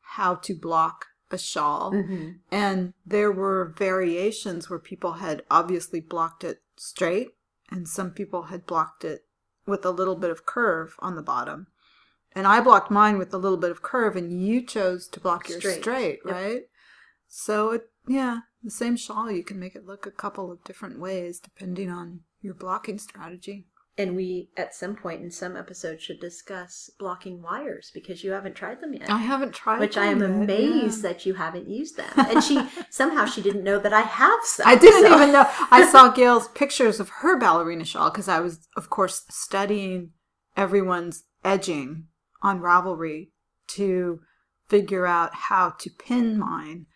how to block a shawl. hmm And there were variations where people had obviously blocked it straight, and some people had blocked it with a little bit of curve on the bottom. And I blocked mine with a little bit of curve, and you chose to block yours Straight. straight, Yep. right? So, it, yeah, the same shawl, you can make it look a couple of different ways depending on your blocking strategy. And we, at some point in some episodes, should discuss blocking wires because you haven't tried them yet. I haven't tried Which I am yet, amazed yeah. that you haven't used them. And she somehow she didn't know that I have some. I didn't so- even know. I saw Gayle's pictures of her ballerina shawl because I was, of course, studying everyone's edging on Ravelry to figure out how to pin mine.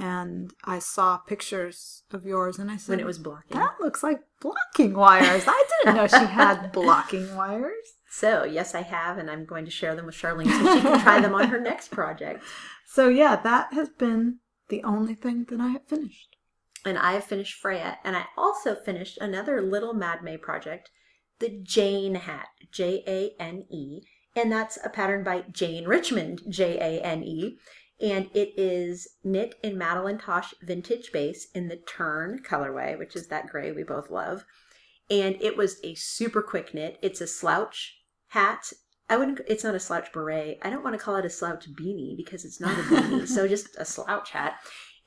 And I saw pictures of yours and I said, when it was blocking. That looks like blocking wires. I didn't know she had blocking wires. So yes, I have, and I'm going to share them with Sharlene so she can try them on her next project. So, yeah, that has been the only thing that I have finished. And I have finished Freya, and I also finished another little Mad May project, the Jane hat, J A N E, and that's a pattern by Jane Richmond, J A N E, and it is knit in Madeline Tosh vintage base in the Tern colorway, which is that gray we both love. And it was a super quick knit. It's a slouch hat. I wouldn't. It's not a slouch beret. I don't want to call it a slouch beanie because it's not a beanie. so just a slouch hat,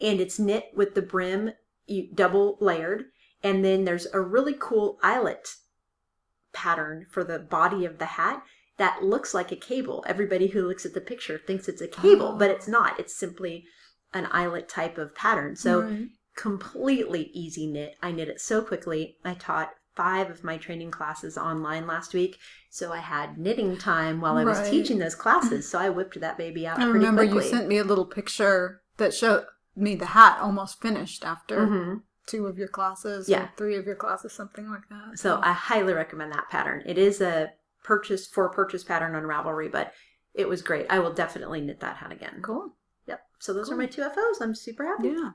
and it's knit with the brim double layered, and then there's a really cool eyelet pattern for the body of the hat that looks like a cable. Everybody who looks at the picture thinks it's a cable, Oh. but it's not. It's simply an eyelet type of pattern. So Right. completely easy knit. I knit it so quickly. I taught five of my training classes online last week, so I had knitting time while I was Right. teaching those classes. So I whipped that baby out I pretty remember quickly. you sent me a little picture that showed me the hat almost finished after Mhm. two of your classes Yeah. or three of your classes, something like that. So I highly recommend that pattern. It is a purchase for purchase pattern on Ravelry, but it was great. I will definitely knit that hat again. cool. Yep. So those are my two FOs. I'm super happy. Yeah.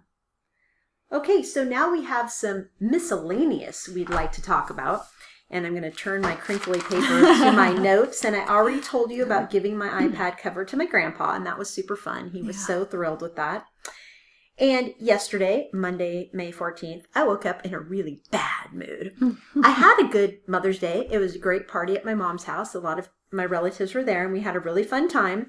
Okay, so now we have some miscellaneous we'd like to talk about. And I'm going to turn my crinkly paper to my notes. And I already told you about giving my iPad cover to my grandpa, and that was super fun. He was Yeah. so thrilled with that. And yesterday, Monday, May 14th, I woke up in a really bad mood. I had a good Mother's Day. It was a great party at my mom's house. A lot of my relatives were there, and we had a really fun time.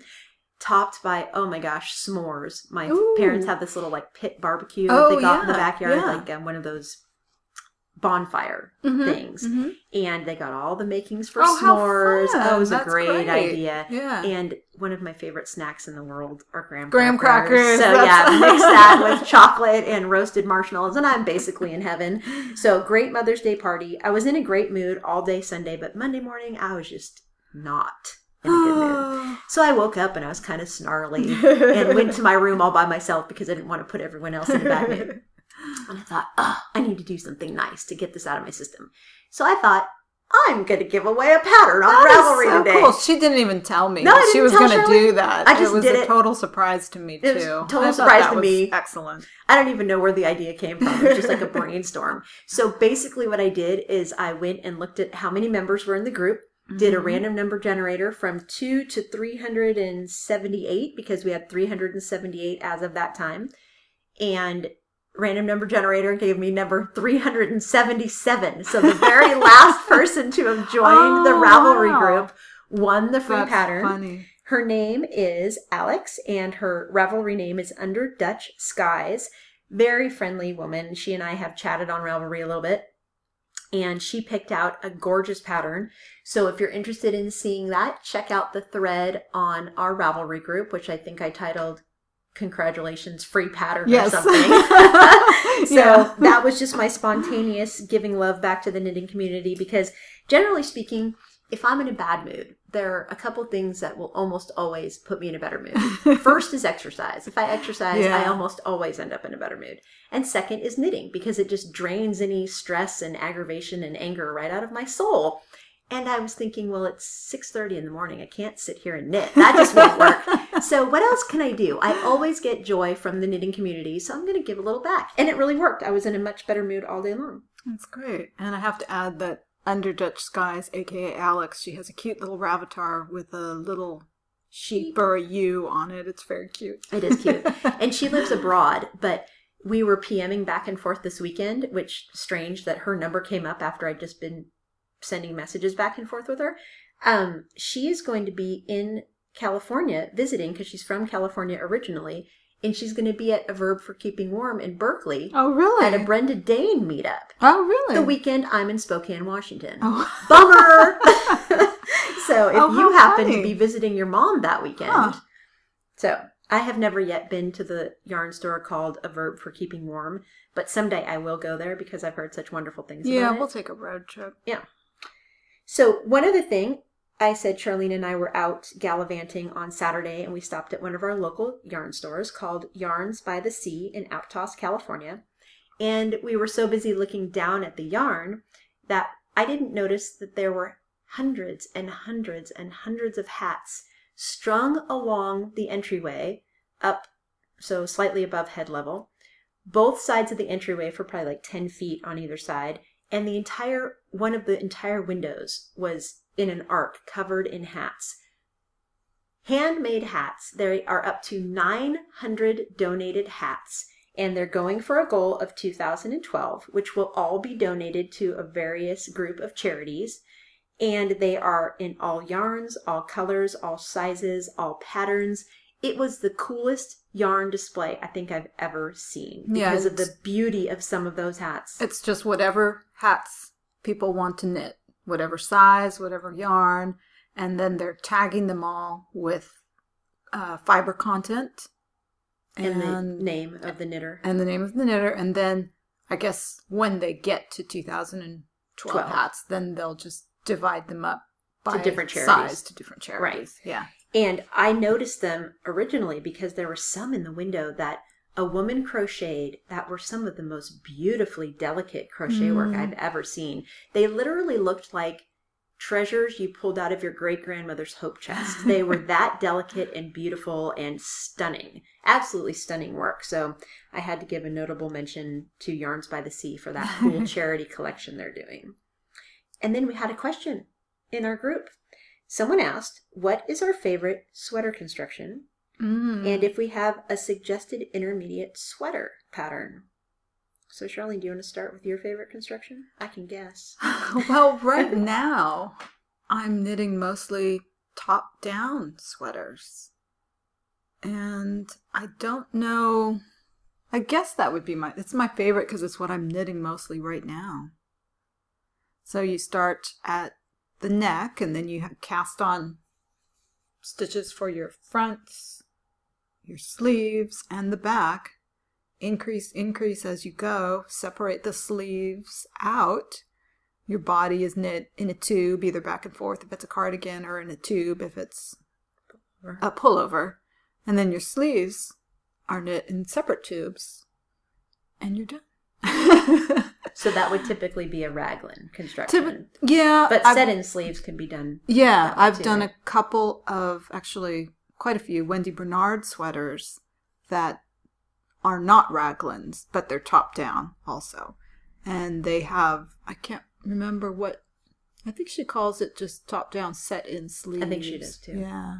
Topped by, oh my gosh, s'mores. My Ooh. parents have this little like pit barbecue Oh, they got in the backyard, yeah. like um, one of those bonfire Mhm, things. mhm. And they got all the makings for Oh, s'mores. Oh, it was That's a great, great. idea. Yeah. And one of my favorite snacks in the world are graham Graham crackers, So that's- yeah, mix that with chocolate and roasted marshmallows, and I'm basically in heaven. So great Mother's Day party. I was in a great mood all day Sunday, but Monday morning I was just not in a good mood. So I woke up and I was kind of snarly and went to my room all by myself because I didn't want to put everyone else in a bad mood. And I thought, oh, I need to do something nice to get this out of my system. So I thought, I'm going to give away a pattern on That Ravelry so today. cool. She didn't even tell me No, that she was going to do that. I just it was did a it. total surprise to me It was too. total I surprise to me. Excellent. I don't even know where the idea came from. It was just like a brainstorm. So basically, what I did is I went and looked at how many members were in the group, did a Mhm. random number generator from 2 to 378 because we had 378 as of that time. And random number generator gave me number 377. So the very last person to have joined the Oh, Ravelry wow. group won the free That's pattern. funny. Her name is Alex, and her Ravelry name is Under Dutch Skies. Very friendly woman. She and I have chatted on Ravelry a little bit, and she picked out a gorgeous pattern. So if you're interested in seeing that, check out the thread on our Ravelry group, which I think I titled "Congratulations, Free Pattern" Yes. or something. so Yeah. that was just my spontaneous giving love back to the knitting community because generally speaking if i'm in a bad mood there are a couple things that will almost always put me in a better mood first is exercise if i exercise i almost always end up in a better mood and second is knitting because it just drains any stress and aggravation and anger right out of my soul and i was thinking well it's 6.30 in the morning i can't sit here and knit that just won't work so what else can I do? I always get joy from the knitting community, so I'm going to give a little back. And it really worked. I was in a much better mood all day long. That's great. And I have to add that Under Dutch Skies, aka Alex, she has a cute little Ravatar with a little sheep or a ewe on it. It's very cute. It is cute. and she lives abroad, but we were PMing back and forth this weekend, which strange that her number came up after I'd just been sending messages back and forth with her. Um, she is going to be in California visiting because she's from California originally, and she's going to be at a verb for keeping warm in Berkeley Oh, really? at a Brenda Dayne meetup. oh, really? The weekend I'm in Spokane, Washington. Oh. Bummer. so if Oh, you happen funny. to be visiting your mom that weekend, Huh. so I have never yet been to the yarn store called A Verb for Keeping Warm, but someday I will go there because I've heard such wonderful things. yeah, about it. we'll take a road trip. So one other thing, I said Sharlene and I were out gallivanting on Saturday, and we stopped at one of our local yarn stores called Yarns by the Sea in Aptos, California. And we were so busy looking down at the yarn that I didn't notice that there were hundreds and hundreds and hundreds of hats strung along the entryway up so slightly above head level both sides of the entryway for probably like 10 feet on either side and the entire one of the entire windows was in an arc covered in hats. Handmade hats. There are up to 900 donated hats and they're going for a goal of 2012 which will all be donated to a various group of charities. And they are in all yarns all colors all sizes all patterns it was the coolest yarn display i think i've ever seen Yeah, because of the beauty of some of those hats It's just whatever hats people want to knit, whatever size, whatever yarn, and then they're tagging them all with uh, fiber content and the name of the knitter and the name of the knitter, and then I guess when they get to 2012 Twelve. hats, then they'll just divide them up by different charities. size to different charities. Right. Yeah. And I noticed them originally because there were some in the window that a woman crocheted that were some of the most beautifully delicate crochet work Mm. I've ever seen. They literally looked like treasures you pulled out of your great grandmother's hope chest. They were that delicate and beautiful and stunning. Absolutely stunning work. So I had to give a notable mention to Yarns by the Sea for that cool charity collection they're doing. And then we had a question in our group. Someone asked, What is our favorite sweater construction? Mm. And if we have a suggested intermediate sweater pattern. So, Sharlene, do you want to start with your favorite construction? I can guess. well, right now, I'm knitting mostly top down sweaters. And I don't know. I guess that would be my, it's my favorite because it's what I'm knitting mostly right now. So you start at the neck and then you cast on stitches for your fronts, your sleeves, and the back increase increase as you go separate the sleeves out your body is knit in a tube, either back and forth if it's a cardigan, or in a tube if it's a pullover. And then your sleeves are knit in separate tubes, and you're done. So that would typically be a raglan construction. Typ- yeah, but I've- set in sleeves can be done. Yeah, I've too. done a couple of actually quite a few Wendy Bernard sweaters that are not raglans, but they're top down also. And they have I can't remember what I think she calls it just top down set in sleeves. I think she does, too. Yeah.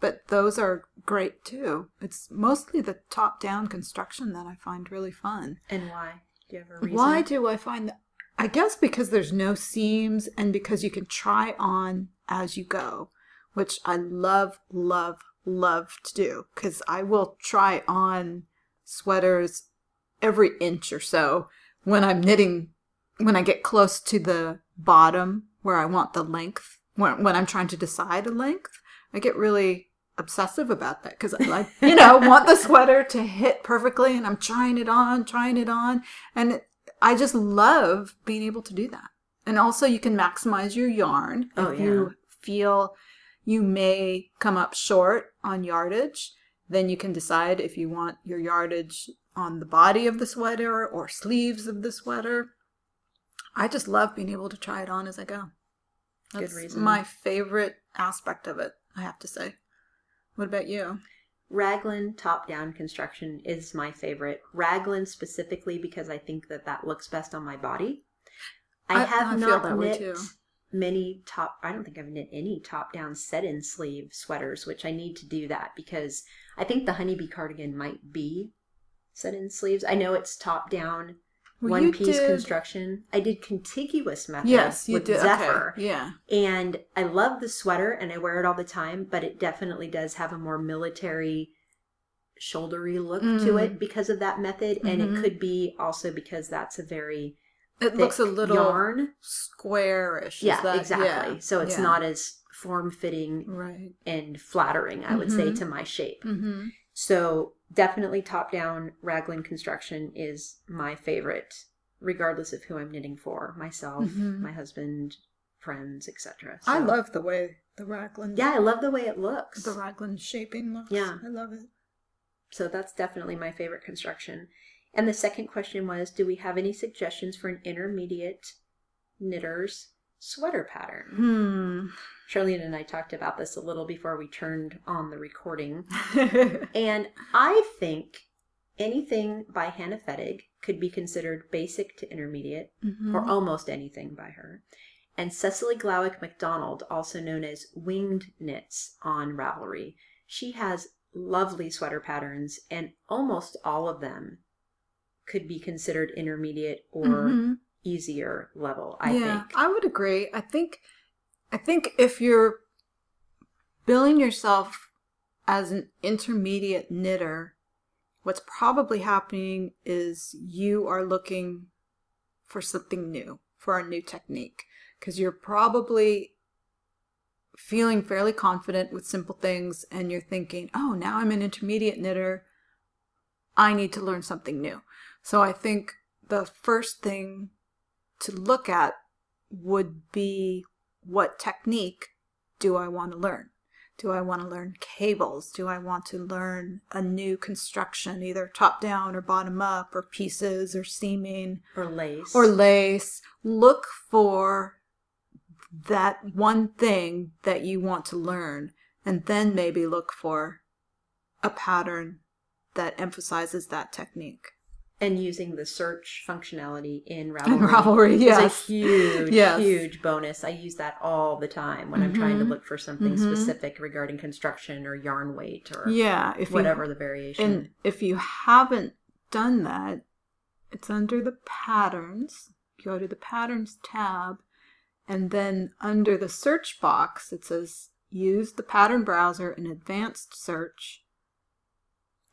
But those are great too. It's mostly the top down construction that I find really fun. And why? You have a reason? Why do I find that? I guess because there's no seams and because you can try on as you go, which I love, love, love to do because I will try on sweaters every inch or so when I'm knitting, when I get close to the bottom where I want the length, when, when I'm trying to decide a length. I get really obsessive about that because I like, you know, want the sweater to hit perfectly and I'm trying it on, trying it on. And it, I just love being able to do that. And also, you can maximize your yarn Oh, if yeah. you feel you may come up short on yardage. Then you can decide if you want your yardage on the body of the sweater or sleeves of the sweater. I just love being able to try it on as I go. Good That's reason. my favorite aspect of it, I have to say. What about you? Raglan top down construction is my favorite. Raglan specifically because I think that that looks best on my body. I, I- have I not knit many top. I don't think I've knit any top down set in sleeve sweaters, which I need to do that because I think the honeybee cardigan might be set in sleeves. I know it's top down Well, one piece did- construction. I did contiguous method Yes, you with did. Zephyr. Okay. Yeah. And I love the sweater and I wear it all the time, but it definitely does have a more military shouldery look to Mm. it because of that method. And Mhm. it could be also because that's a very It looks a little yarn. squarish. is Yeah, that- exactly. yeah, So it's yeah. not as form fitting right. and flattering, I would say, Mhm. to my shape. Mm-hmm. So definitely top down raglan construction is my favorite, regardless of who I'm knitting for myself, Mhm. my husband, friends, etc. I love the way the raglan. Yeah, I love the way it looks. The raglan shaping looks. Yeah. I love it. So that's definitely my favorite construction. And the second question was Do we have any suggestions for an intermediate knitter's sweater pattern? Hmm. Sharlene and I talked about this a little before we turned on the recording. And I think anything by Hannah Fettig could be considered basic to intermediate, Mhm. or almost anything by her. And Cecily Glowik MacDonald, also known as Winged Knits on Ravelry, she has lovely sweater patterns, and almost all of them could be considered intermediate or Mhm. easier level, I yeah, think. I would agree. I think, I think if you're billing yourself as an intermediate knitter, what's probably happening is you are looking for something new, for a new technique, because you're probably feeling fairly confident with simple things and you're thinking, oh, now I'm an intermediate knitter. I need to learn something new. So I think the first thing to look at would be what technique do I want to learn? Do I want to learn cables? Do I want to learn a new construction, either top down or bottom up, or pieces or seaming? Or lace. or lace. Look for that one thing that you want to learn, and then maybe look for a pattern that emphasizes that technique. And using the search functionality in Ravelry. Ravelry, is yes. a huge, Yes. huge bonus. I use that all the time when I'm trying to Mhm. look for something Mhm. specific regarding construction or yarn weight or Yeah, if whatever you, the variation. and if you haven't done that, it's under the patterns. Go to the patterns tab, and then under the search box, it says use the pattern browser in advanced search.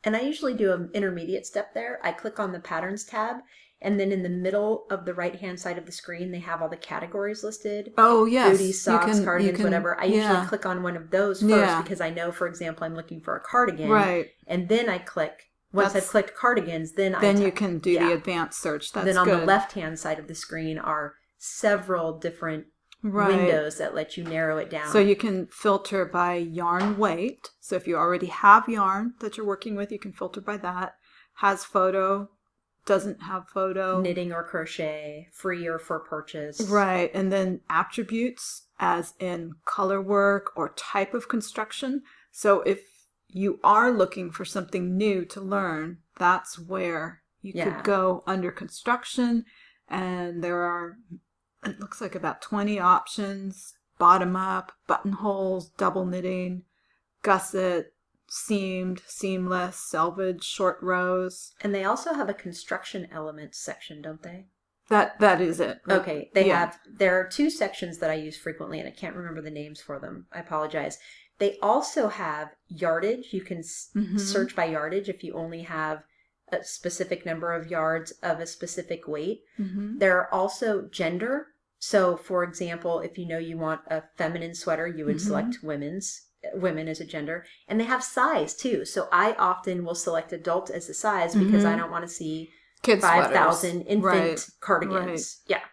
And I usually do an intermediate step there. I click on the patterns tab, and then in the middle of the right hand side of the screen, they have all the categories listed. Oh yes, Booties, socks, can- cardigans, can- whatever. I yeah. usually click on one of those first Yeah. because I know, for example, I'm looking for a cardigan. Right. And then I click, once That's- I've clicked cardigans, then I Then you can do yeah. the advanced search. That's then on good. the left hand side of the screen are several different Right. windows that let you narrow it down. So you can filter by yarn weight. So if you already have yarn that you're working with, you can filter by that. Has photo, doesn't have photo. knitting or crochet, free or for purchase. Right. And then attributes, as in color work or type of construction. So if you are looking for something new to learn, that's where you Yeah. could go under construction. And there are, it looks like about 20 options bottom up, buttonholes, double knitting, gusset, seamed, seamless, selvage, short rows. And they also have a construction elements section, don't they? That That is it. Okay, they Yeah. have. There are two sections that I use frequently, and I can't remember the names for them. I apologize. They also have yardage. You can s Mhm. search by yardage if you only have a specific number of yards of a specific weight. Mhm. There are also gender. So, for example, if you know you want a feminine sweater, you would Mhm. select women's women as a gender, and they have size too. So, I often will select adult as a size because I Mhm. don't want to see Kid five infant Right. cardigans. Yeah.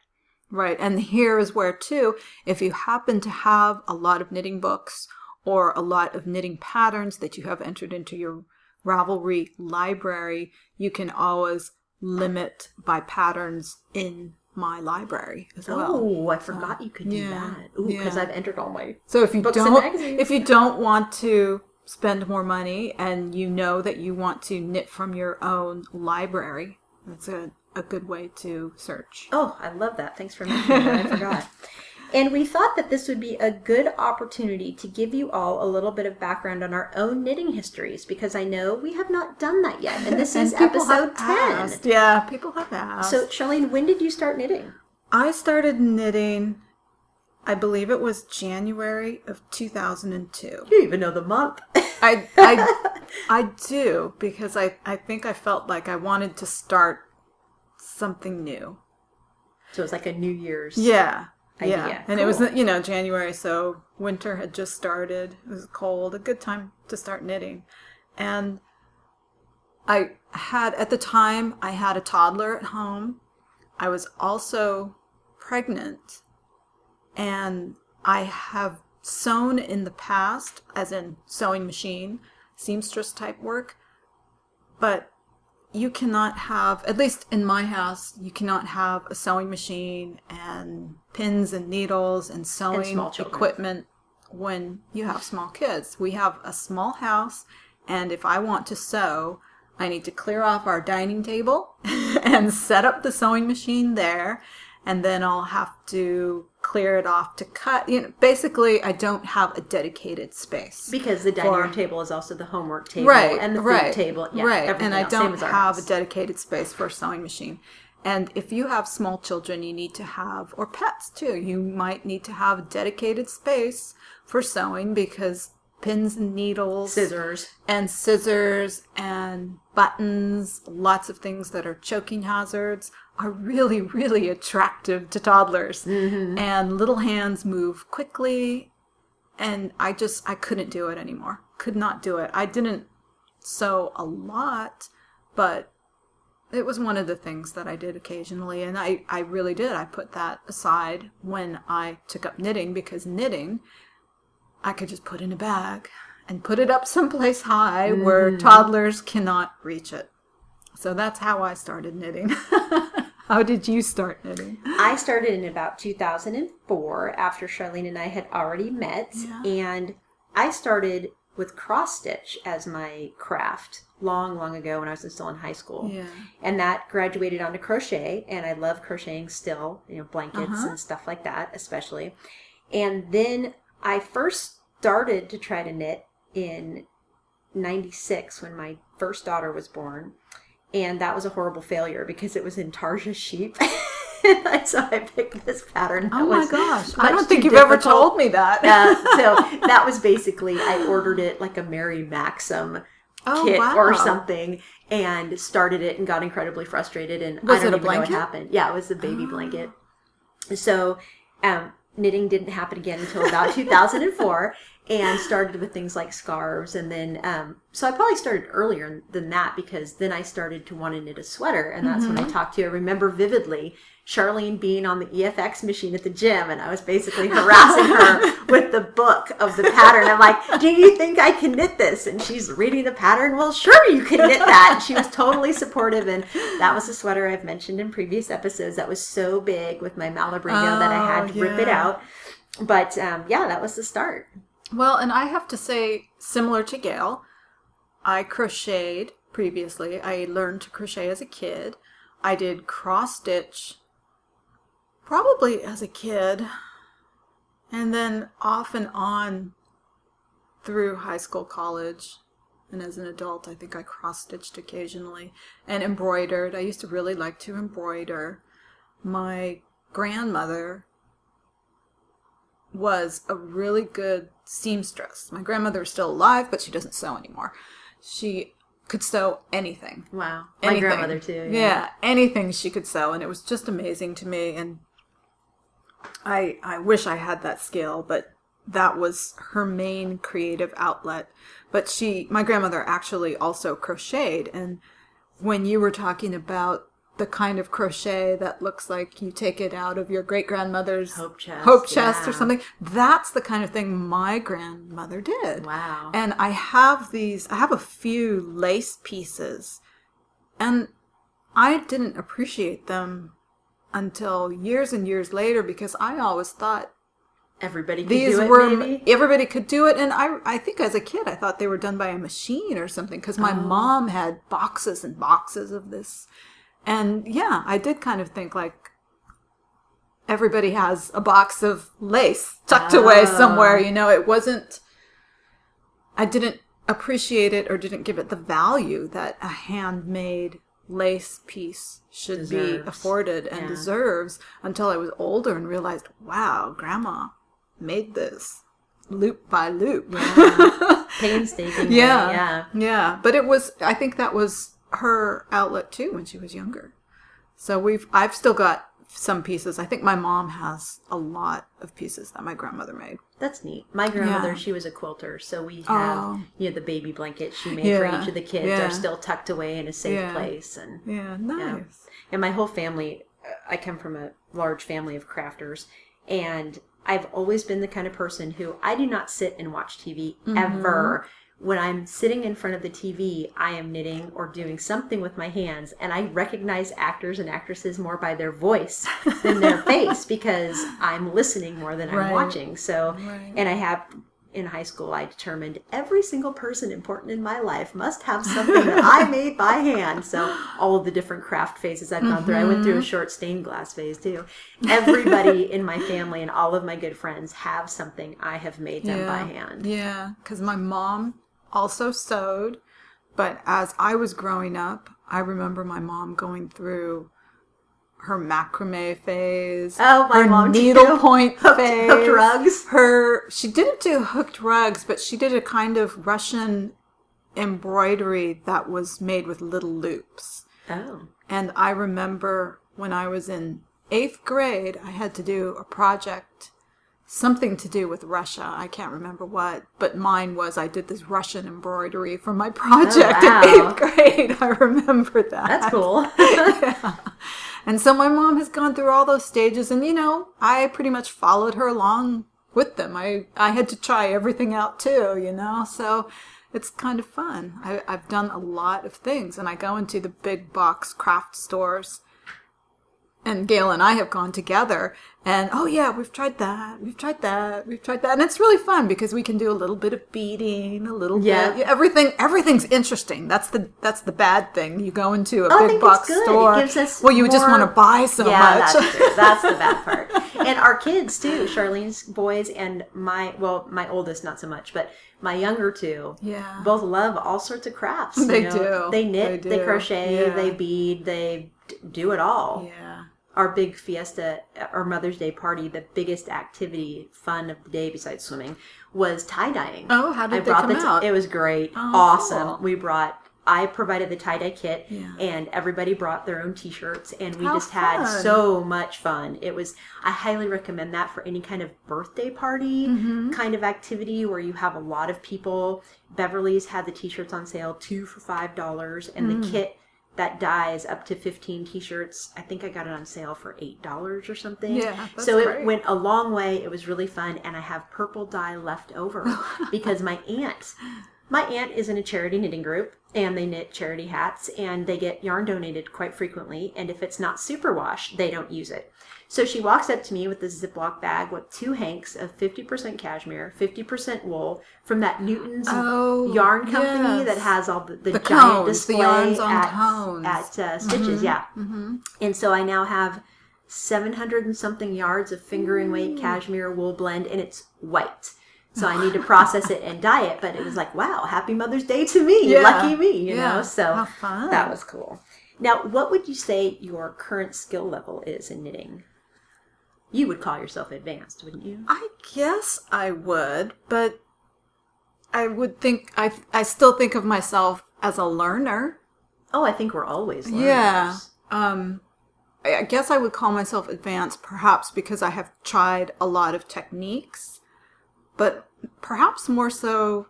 Right. And here is where, too, if you happen to have a lot of knitting books or a lot of knitting patterns that you have entered into your Ravelry library, you can always limit by patterns in my library as well. Oh, I forgot you could do yeah, that. Ooh, because yeah. I've entered all my. So if you don't if you don't want to spend more money and you know that you want to knit from your own library, that's a, a good way to search. Oh, I love that. Thanks for mentioning that. I forgot. And we thought that this would be a good opportunity to give you all a little bit of background on our own knitting histories because I know we have not done that yet. And this is And people have episode 10. asked. Yeah, people have asked. So, Sharlene, when did you start knitting? I started knitting, I believe it was January of 2002. You even know the month. I, I, I do because I, I think I felt like I wanted to start something new. so it was like a New Year's. Yeah. Idea. Yeah. And it was, you know, January, so winter had just started. It was cold, a good time to start knitting. And I had, at the time, I had a toddler at home. I was also pregnant. And I have sewn in the past, as in sewing machine, seamstress type work. But you cannot have, at least in my house, you cannot have a sewing machine and pins and needles and sewing children. equipment when you have small kids. We have a small house, and if I want to sew, I need to clear off our dining table and set up the sewing machine there, and then I'll have to clear it off to cut. You know, basically, I don't have a dedicated space Because the dining For- room table is also the homework table right and the food right, table. Yeah, right and i else, don't have house. a dedicated space for a sewing machine and if you have small children you need to have or pets too you might need to have a dedicated space for sewing because pins and needles scissors. and scissors and buttons lots of things that are choking hazards are really really attractive to toddlers mm-hmm. and little hands move quickly and I just I couldn't do it anymore. Could not do it. I didn't sew a lot, but it was one of the things that I did occasionally and I I really did. I put that aside when I took up knitting because knitting I could just put in a bag and put it up someplace high where toddlers cannot reach it. So that's how I started knitting. how did you start knitting? I started in about 2004 after Sharlene and I had already met. Yeah. And I started with cross stitch as my craft long, long ago when I was still in high school. Yeah. And that graduated onto crochet. And I love crocheting still, you know, blankets Uh-huh. and stuff like that, especially. And then I first started to try to knit in 96 when my first daughter was born. And that was a horrible failure because it was intarsia sheep. so I picked this pattern. That Oh my gosh. I don't think you've ever told me that. Uh, so that was basically I ordered it like a Mary Maxim Oh, kit wow. or something and started it and got incredibly frustrated and Was I don't even know what happened. Yeah, it was a baby blanket. So um knitting didn't happen again until about 2004 and started with things like scarves. And then um, so i probably started earlier than that because then i started to want to knit a sweater and that's when i talked to you i remember vividly sharlene being on the efx machine at the gym and i was basically harassing her with the book of the pattern. I'm like do you think i can knit this? And she's reading the pattern. Well sure you can knit that. And she was totally supportive and that was a sweater i've mentioned in previous episodes that was so big with my malabrigo that i had to Oh, rip it out. But um, yeah that was the start. Well, and I have to say, similar to Gayle, I crocheted previously. I learned to crochet as a kid. I did cross stitch probably as a kid. And then off and on through high school, college, and as an adult, I think I cross stitched occasionally and embroidered. I used to really like to embroider. My grandmother was a really good seamstress. My grandmother is still alive, but she doesn't sew anymore. She could sew anything. wow my grandmother too Yeah. anything she could sew, and it was just amazing to me. And I I wish I had that skill, but that was her main creative outlet. But she, my grandmother, actually also crocheted, and when you were talking about the kind of crochet that looks like you take it out of your great grandmother's Hope chest, hope chest or something, that's the kind of thing my grandmother did. wow And I have these, I have a few lace pieces, and I didn't appreciate them until years and years later because I always thought everybody could these do it were maybe everybody could do it and I I think as a kid I thought they were done by a machine or something because my Oh. mom had boxes and boxes of this and yeah I did kind of think like everybody has a box of lace tucked away Oh. somewhere you know it wasn't I didn't appreciate it or didn't give it the value that a handmade lace piece should be afforded and Yeah. deserves until I was older and realized, wow, grandma made this loop by loop. painstaking yeah. yeah Yeah. But it was I think that was her outlet too when she was younger. So we've I've still got some pieces. I think my mom has a lot of pieces that my grandmother made. That's neat. My grandmother, Yeah. she was a quilter, so we have Oh. you know the baby blankets she made Yeah, for each of the kids yeah. are still tucked away in a safe place, and Yeah, nice. and my whole family. uh, I come from a large family of crafters, and I've always been the kind of person who I do not sit and watch TV Mm-hmm. ever. When I'm sitting in front of the TV, I am knitting or doing something with my hands, and I recognize actors and actresses more by their voice than their face because I'm listening more than I'm Right. watching. So, Right. and I have in high school, I determined every single person important in my life must have something that I made by hand. So, all of the different craft phases I've gone through, I went through Mm-hmm. a short stained glass phase too. Everybody in my family and all of my good friends have something I have made them by hand. Yeah, because my mom also sewed, but as I was growing up, I remember my mom going through her macrame phase. Oh, my her mom needlepoint Hooked- phase. hooked rugs. Her she didn't do hooked rugs, but she did a kind of Russian embroidery that was made with little loops. Oh, And I remember when I was in eighth grade, I had to do a project, something to do with Russia. I can't remember what, but mine was I did this Russian embroidery for my project oh, wow. in eighth grade. I remember that. that's cool. yeah. And so my mom has gone through all those stages, and you know, I pretty much followed her along with them. I I had to try everything out too, you know. So it's kind of fun. I, I've done a lot of things, and I go into the big box craft stores. And Gayle and I have gone together, and oh yeah, we've tried that, we've tried that, we've tried that, and it's really fun because we can do a little bit of beading, a little Yeah. bit, everything. Everything's interesting. That's the that's the bad thing. You go into a oh, I big think box it's good. It store. gives us well, you would just want to buy so yeah, much. that's. That's the bad part. And our kids too, Sharlene's boys and my well, my oldest not so much, but my younger two, Yeah. both love all sorts of crafts. you They know. do. They knit, They they, crochet, Yeah. they bead, they d- do it all. yeah. Our big fiesta, our Mother's Day party, the biggest activity, fun of the day besides swimming, was tie dyeing. Oh, how did I they come the t- out? It was great, Oh, awesome. cool. We brought. I provided the tie dye kit, Yeah. and everybody brought their own T-shirts, and we How just had so much fun. It was. I highly recommend that for any kind of birthday party Mm-hmm. kind of activity where you have a lot of people. Beverly's had the T-shirts on sale, two for five dollars, and Mm. the kit that dyes up to 15 t-shirts i think i got it on sale for eight dollars or something Yeah, that's so it great. went a long way it was really fun and i have purple dye left over because my aunt my aunt is in a charity knitting group and they knit charity hats and they get yarn donated quite frequently and if it's not superwash they don't use it so she walks up to me with this ziploc bag with two hanks of 50% cashmere 50% wool from that newton's Oh, yarn company yes. that has all the, the, The giant cones, the yarns on at, cones. at uh, stitches yeah Mm-hmm. and so I now have 700 and something yards of fingering weight cashmere wool blend, and it's white. So I need to process it and dye it. But it was like, wow, happy Mother's Day to me. Yeah. Lucky me, you Yeah. know? So that was cool. Now, what would you say your current skill level is in knitting? You would call yourself advanced, wouldn't you? I guess I would, but I would think I I still think of myself as a learner. Oh, I think we're always learners. Yeah. Um I I guess I would call myself advanced perhaps because I have tried a lot of techniques, but perhaps more so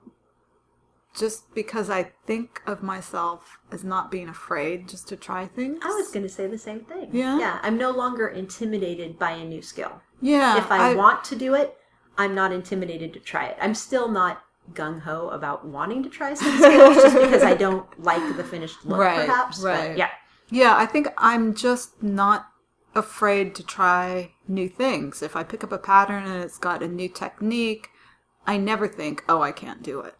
just because I think of myself as not being afraid just to try things. I was going to say the same thing. Yeah? Yeah. I'm no longer intimidated by a new skill. yeah. if I, want to do it, I'm not intimidated to try it. I'm still not gung ho about wanting to try some skills just because I don't like the finished look, Right, perhaps. right. But yeah, Yeah, I think I'm just not afraid to try new things. If I pick up a pattern and it's got a new technique, I never think, "Oh, I can't do it."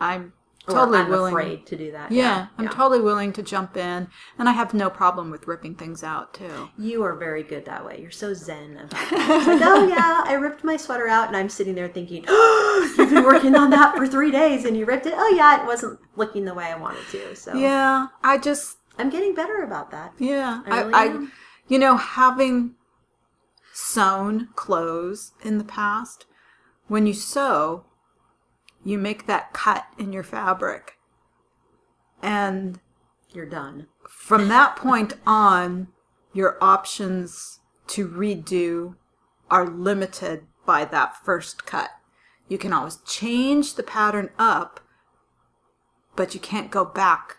I'm totally I'm willing. afraid to do that. Yeah, I'm totally willing to jump in, and I have no problem with ripping things out too. You are very good that way. You're so zen about like, oh yeah, I ripped my sweater out, and I'm sitting there thinking, oh, you've been working on that for three days, and you ripped it. Oh yeah, it wasn't looking the way I wanted to. So Yeah, I just I'm getting better about that. yeah, I I, really I, am. you know, having sewn clothes in the past, when you sew, you make that cut in your fabric, and You're done. from that point on, your options to redo are limited by that first cut. You can always change the pattern up, but you can't go back.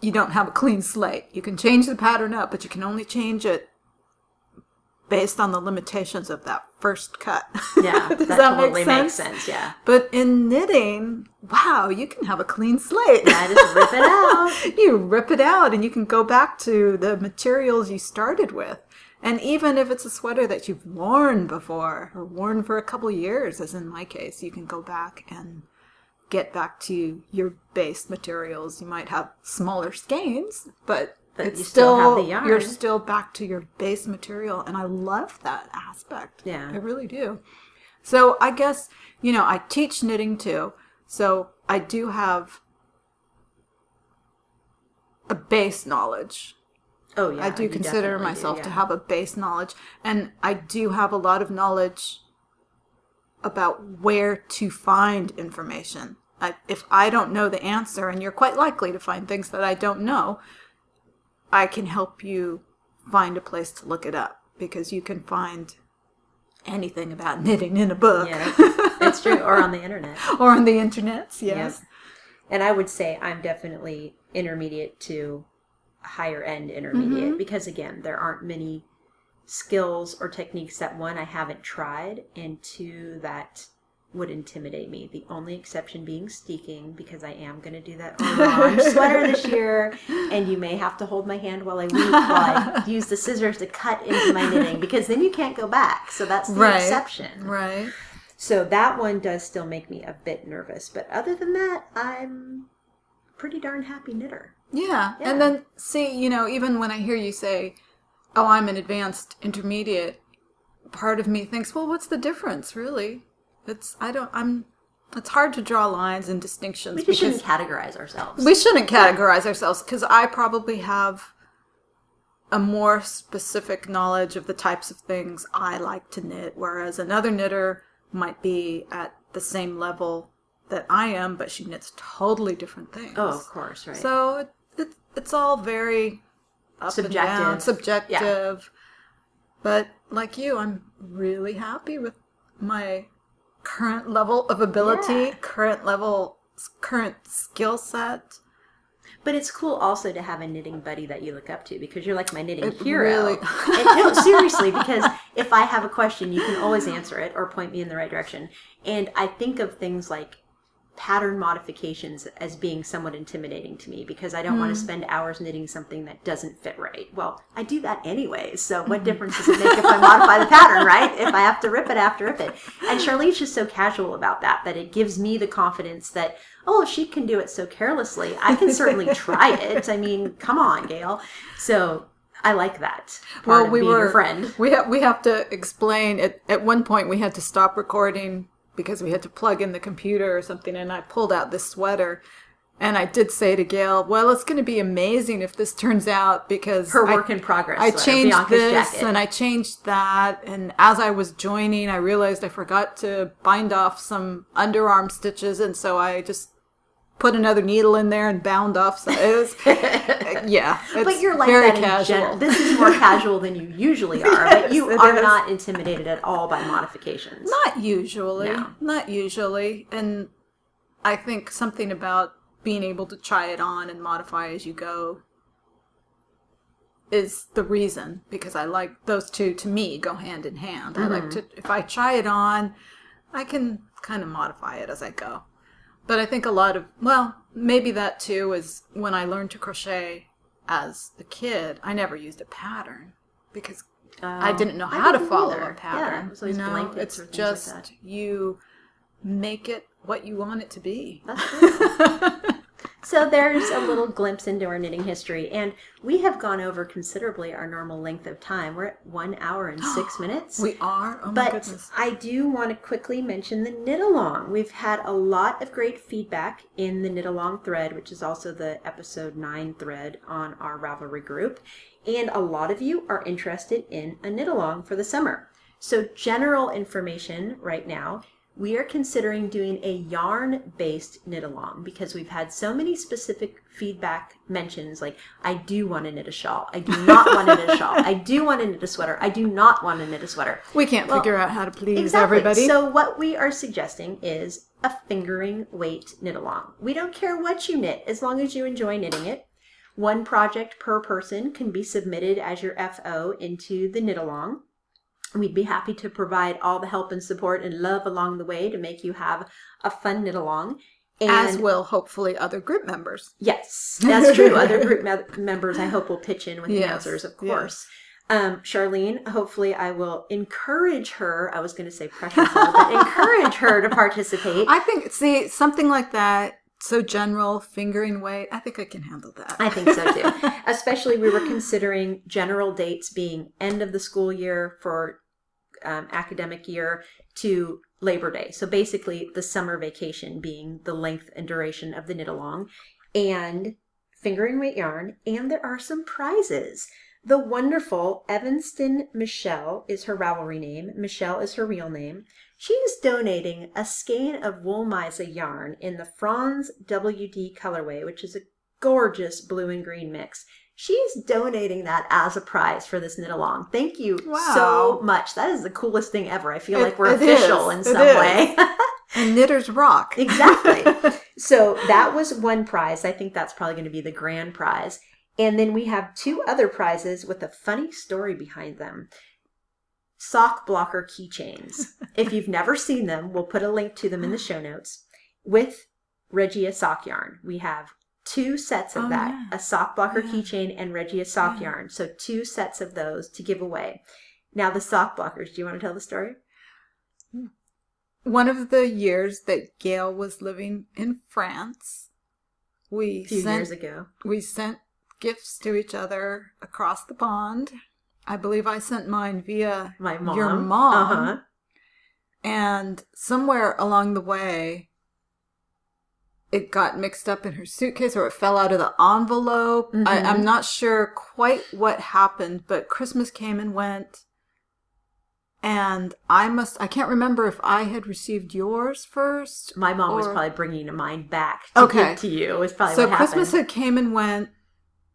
You don't have a clean slate. You can change the pattern up, but you can only change it based on the limitations of that first cut. Yeah, Does that, that, totally make makes sense? sense. Yeah. But in knitting, wow, you can have a clean slate. I just rip it out. you rip it out and you can go back to the materials you started with. And even if it's a sweater that you've worn before or worn for a couple years, as in my case, you can go back and get back to your base materials. You might have smaller skeins, but, But it's you still have the you're still back to your base material. And I love that aspect. Yeah. I really do. So I guess, you know, I teach knitting too. So I do have a base knowledge. Oh yeah. I do consider definitely do, myself to have a base knowledge. And I do have a lot of knowledge about where to find information. I, if I don't know the answer, and you're quite likely to find things that I don't know, I can help you find a place to look it up because you can find anything about knitting in a book Yeah, it's true. Or on the internet. or on the internet. Yes. And I would say I'm definitely intermediate to higher end intermediate Mm-hmm. because again, there aren't many skills or techniques that one I haven't tried and two that would intimidate me. The only exception being steeking because I am going to do that orange sweater this year and you may have to hold my hand while I weave while I use the scissors to cut into my knitting because then you can't go back. So that's the Right. exception. Right. So that one does still make me a bit nervous, but other than that, I'm pretty darn happy knitter. Yeah. Yeah. And then see, you know, even when I hear you say, "Oh, I'm an advanced intermediate," part of me thinks, "Well, what's the difference, really?" It's I don't I'm it's hard to draw lines and distinctions We just because shouldn't categorize ourselves. we shouldn't categorize ourselves because I probably have a more specific knowledge of the types of things I like to knit, whereas another knitter might be at the same level that I am, but she knits totally different things. Oh, of course, right. So it, it, it's all very up Subjective. and down, subjective. But like you, I'm really happy with my current level of ability, Yeah. current level, current skill set. But it's cool also to have a knitting buddy that you look up to because you're like my knitting It hero. really- And- no, seriously, because if I have a question, you can always answer it or point me in the right direction. And I think of things like pattern modifications as being somewhat intimidating to me because I don't Hmm. want to spend hours knitting something that doesn't fit right. Well, I do that anyways, so what difference does it make if I modify the pattern, right? If I have to rip it, I have to rip it. And Sharlene's just so casual about that that it gives me the confidence that, oh, she can do it so carelessly, I can certainly try it. I mean, come on, Gayle. So I like that. Of being your friend. We have we have to explain. At at one point, we had to stop recording because we had to plug in the computer or something, and I pulled out this sweater. And I did say to Gayle, "Well, it's going to be amazing if this turns out because Her I- work in progress. I uh, changed Bianca's this jacket. and I changed that. And as I was joining, I realized I forgot to bind off some underarm stitches. And so I just put another needle in there and bound off. So it was, yeah. It's but you're like very that in casual. general. This is more casual than you usually are, but you are is. not intimidated at all by modifications. Not usually. No. Not usually. And I think something about being able to try it on and modify as you go is the reason because I like those two to me go hand in hand. I like mm-hmm. to if I try it on, I can kind of modify it as I go. But I think a lot of well, maybe that too is when I learned to crochet as a kid, I never used a pattern because I didn't know oh. how to didn't follow either. a pattern. Yeah, it you know, it's things like just you make it what you want it to be. That's cool. So there's a little glimpse into our knitting history, and we have gone over considerably our normal length of time. We're at one hour and six minutes. we are. Oh my But goodness. I do want to quickly mention the knit along. We've had a lot of great feedback in the knit along thread, which is also the episode 9 thread on our Ravelry group. And a lot of you are interested in a knit along for the summer. So, general information right now. We are considering doing a yarn based knit along because we've had so many specific feedback mentions like, I do want to knit a shawl. I do not want to knit a shawl. I do want to knit a sweater. I do not want to knit a sweater. We can't Well, figure out how to please Exactly. everybody. So what we are suggesting is a fingering weight knit along. We don't care what you knit as long as you enjoy knitting it. One project per person can be submitted as your FO into the knit along. We'd be happy to provide all the help and support and love along the way to make you have a fun knit along. And as will hopefully other group members. Yes, that's true. Other group me- members, I hope, will pitch in with Yes, answers, of yes. course. Um, Sharlene, hopefully, I will encourage her. I was going to say pressure but encourage her to participate. I think see something like that. So general fingering weight. I think I can handle that. I think so too. Especially, we were considering general dates being end of the school year for um, academic year to Labor Day. So basically, the summer vacation being the length and duration of the knit along, and fingering weight yarn. And there are some prizes. The wonderful Evanston Michelle is her Ravelry name. Michelle is her real name. She is donating a skein of Wollmeise yarn in the Franz WD colorway, which is a gorgeous blue and green mix. She's donating that as a prize for this knit along. Thank you Wow. so much. That is the coolest thing ever. I feel It- like we're it is. official in some way. and knitters rock. Exactly. so that was one prize. I think that's probably going to be the grand prize. And then we have two other prizes with a funny story behind them. Sock blocker keychains. if you've never seen them, we'll put a link to them in the show notes. With Regia sock yarn, we have two sets of Oh, that yeah. a sock blocker Yeah. keychain and Regia sock Yeah. yarn. So, two sets of those to give away. Now, the sock blockers, do you want to tell the story? Hmm. One of the years that Gayle was living in France, we A few sent years ago. we sent gifts to each other across the pond. I believe I sent mine via My mom. your mom. Uh-huh. And somewhere along the way, it got mixed up in her suitcase or it fell out of the envelope. I, Mhm. I'm not sure quite what happened, but Christmas came and went. and I must I can't remember if I had received yours first. My mom was probably bringing mine back to Okay. give to you. Was probably So Christmas had came and went,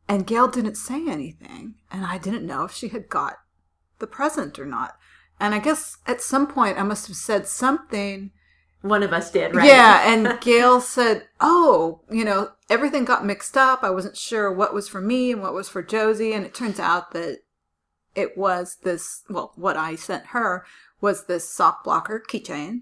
and Gayle didn't say anything, and I didn't know if she had got the present or not. And I guess at some point I must have said something. One of us did, right? Yeah, and Gayle said, "Oh, you know, everything got mixed up. I wasn't sure what was for me and what was for Josie, and it turns out that it was this. Well, what I sent her was this sock blocker keychain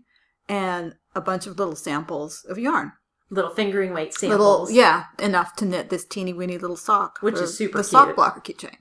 and a bunch of little samples of yarn." Little fingering weight samples. little yeah enough to knit this teeny weeny little sock Which is super the sock blocker keychain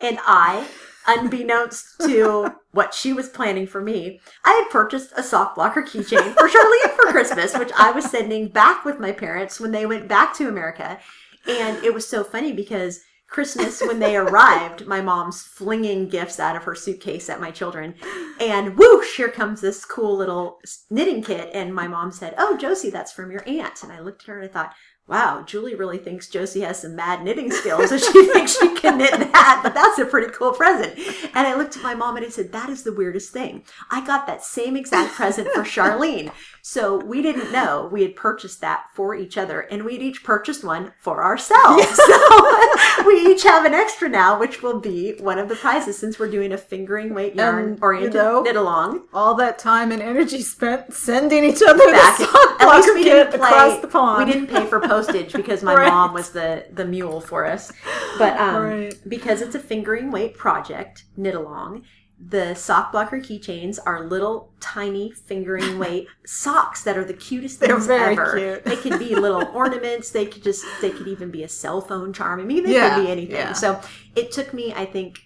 And I, unbeknownst to what she was planning for me, I had purchased a sock blocker keychain for Sharlene for Christmas, which I was sending back with my parents when they went back to America. And it was so funny because Christmas, when they arrived, my mom's flinging gifts out of her suitcase at my children. And whoosh, here comes this cool little knitting kit. And my mom said, Oh, Josie, that's from your aunt. And I looked at her and I thought, wow, Julie really thinks Josie has some mad knitting skills and she thinks she can knit that, but that's a pretty cool present. And I looked at my mom and I said, that is the weirdest thing. I got that same exact present for Sharlene. So we didn't know we had purchased that for each other and we'd each purchased one for ourselves. So we each have an extra now, which will be one of the prizes since we're doing a fingering weight yarn And, oriented you know, knit along. all that time and energy spent sending each other Back. the sock At least we didn't across the pond We didn't pay for postage because my Right. mom was the the mule for us. But um, Right. because it's a fingering weight project, knit along. The sock blocker keychains are little tiny fingering weight socks that are the cutest things ever. cute. They could be little ornaments. They could just they could even be a cell phone charm. I mean, they Yeah, could be anything. yeah. So it took me, I think,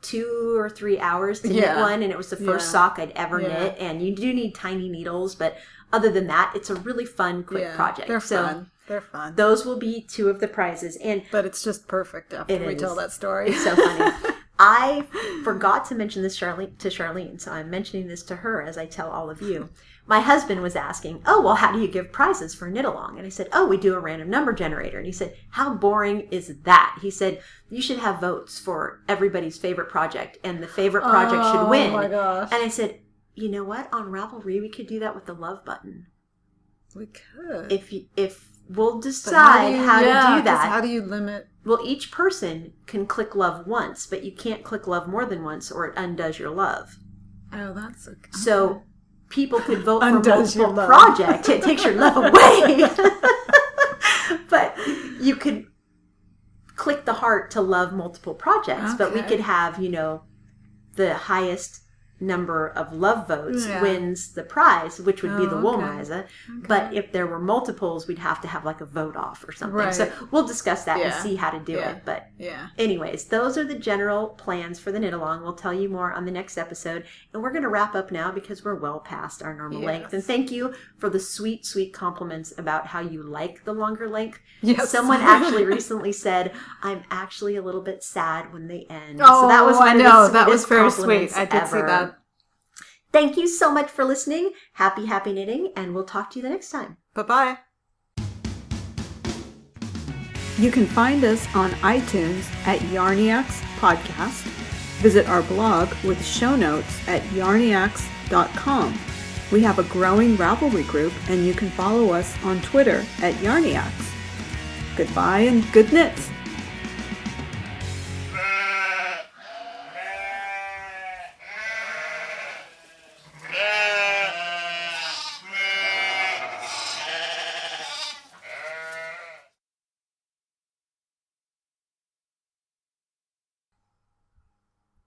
two or three hours to knit one, and it was the first Yeah. sock I'd ever Yeah. knit. And you do need tiny needles, but other than that, it's a really fun, quick Yeah, project. they're so fun they're fun those will be two of the prizes, and but it's just perfect after we is. tell that story it's so funny. I forgot to mention this Sharlene, to Sharlene, so I'm mentioning this to her as I tell all of you. My husband was asking, "Oh, well, how do you give prizes for knit along?" And I said, "Oh, we do a random number generator." And he said, "How boring is that?" He said, "You should have votes for everybody's favorite project, and the favorite project should oh win." oh my gosh And I said, "You know what? On Ravelry, we could do that with the love button. we could If you, if we'll decide do you- how, yeah, to do that." how do you limit Well, each person can click love once, but you can't click love more than once or it undoes your love. oh that's a, So people could vote for multiple project. It takes your love away. but you could click the heart to love multiple projects, but we could have, you know, the highest number of love votes Yeah. wins the prize, which would be Oh, the okay. Wollmeise. But if there were multiples, we'd have to have like a vote off or something. So we'll discuss that and see how to do Yeah. it. But yeah Anyways, those are the general plans for the knit along. We'll tell you more on the next episode. And we're going to wrap up now because we're well past our normal Yes. length. And thank you for the sweet, sweet compliments about how you like the longer length. Yes. Someone actually recently said, I'm actually a little bit sad when they end. oh so that was I know that was very sweet I did see that Thank you so much for listening. Happy, happy knitting. And we'll talk to you the next time. Bye bye. You can find us on iTunes at Yarniacs Podcast. Visit our blog with show notes at yarniacs.com. We have a growing Ravelry group, and you can follow us on Twitter at Yarniacs. Goodbye and good knits.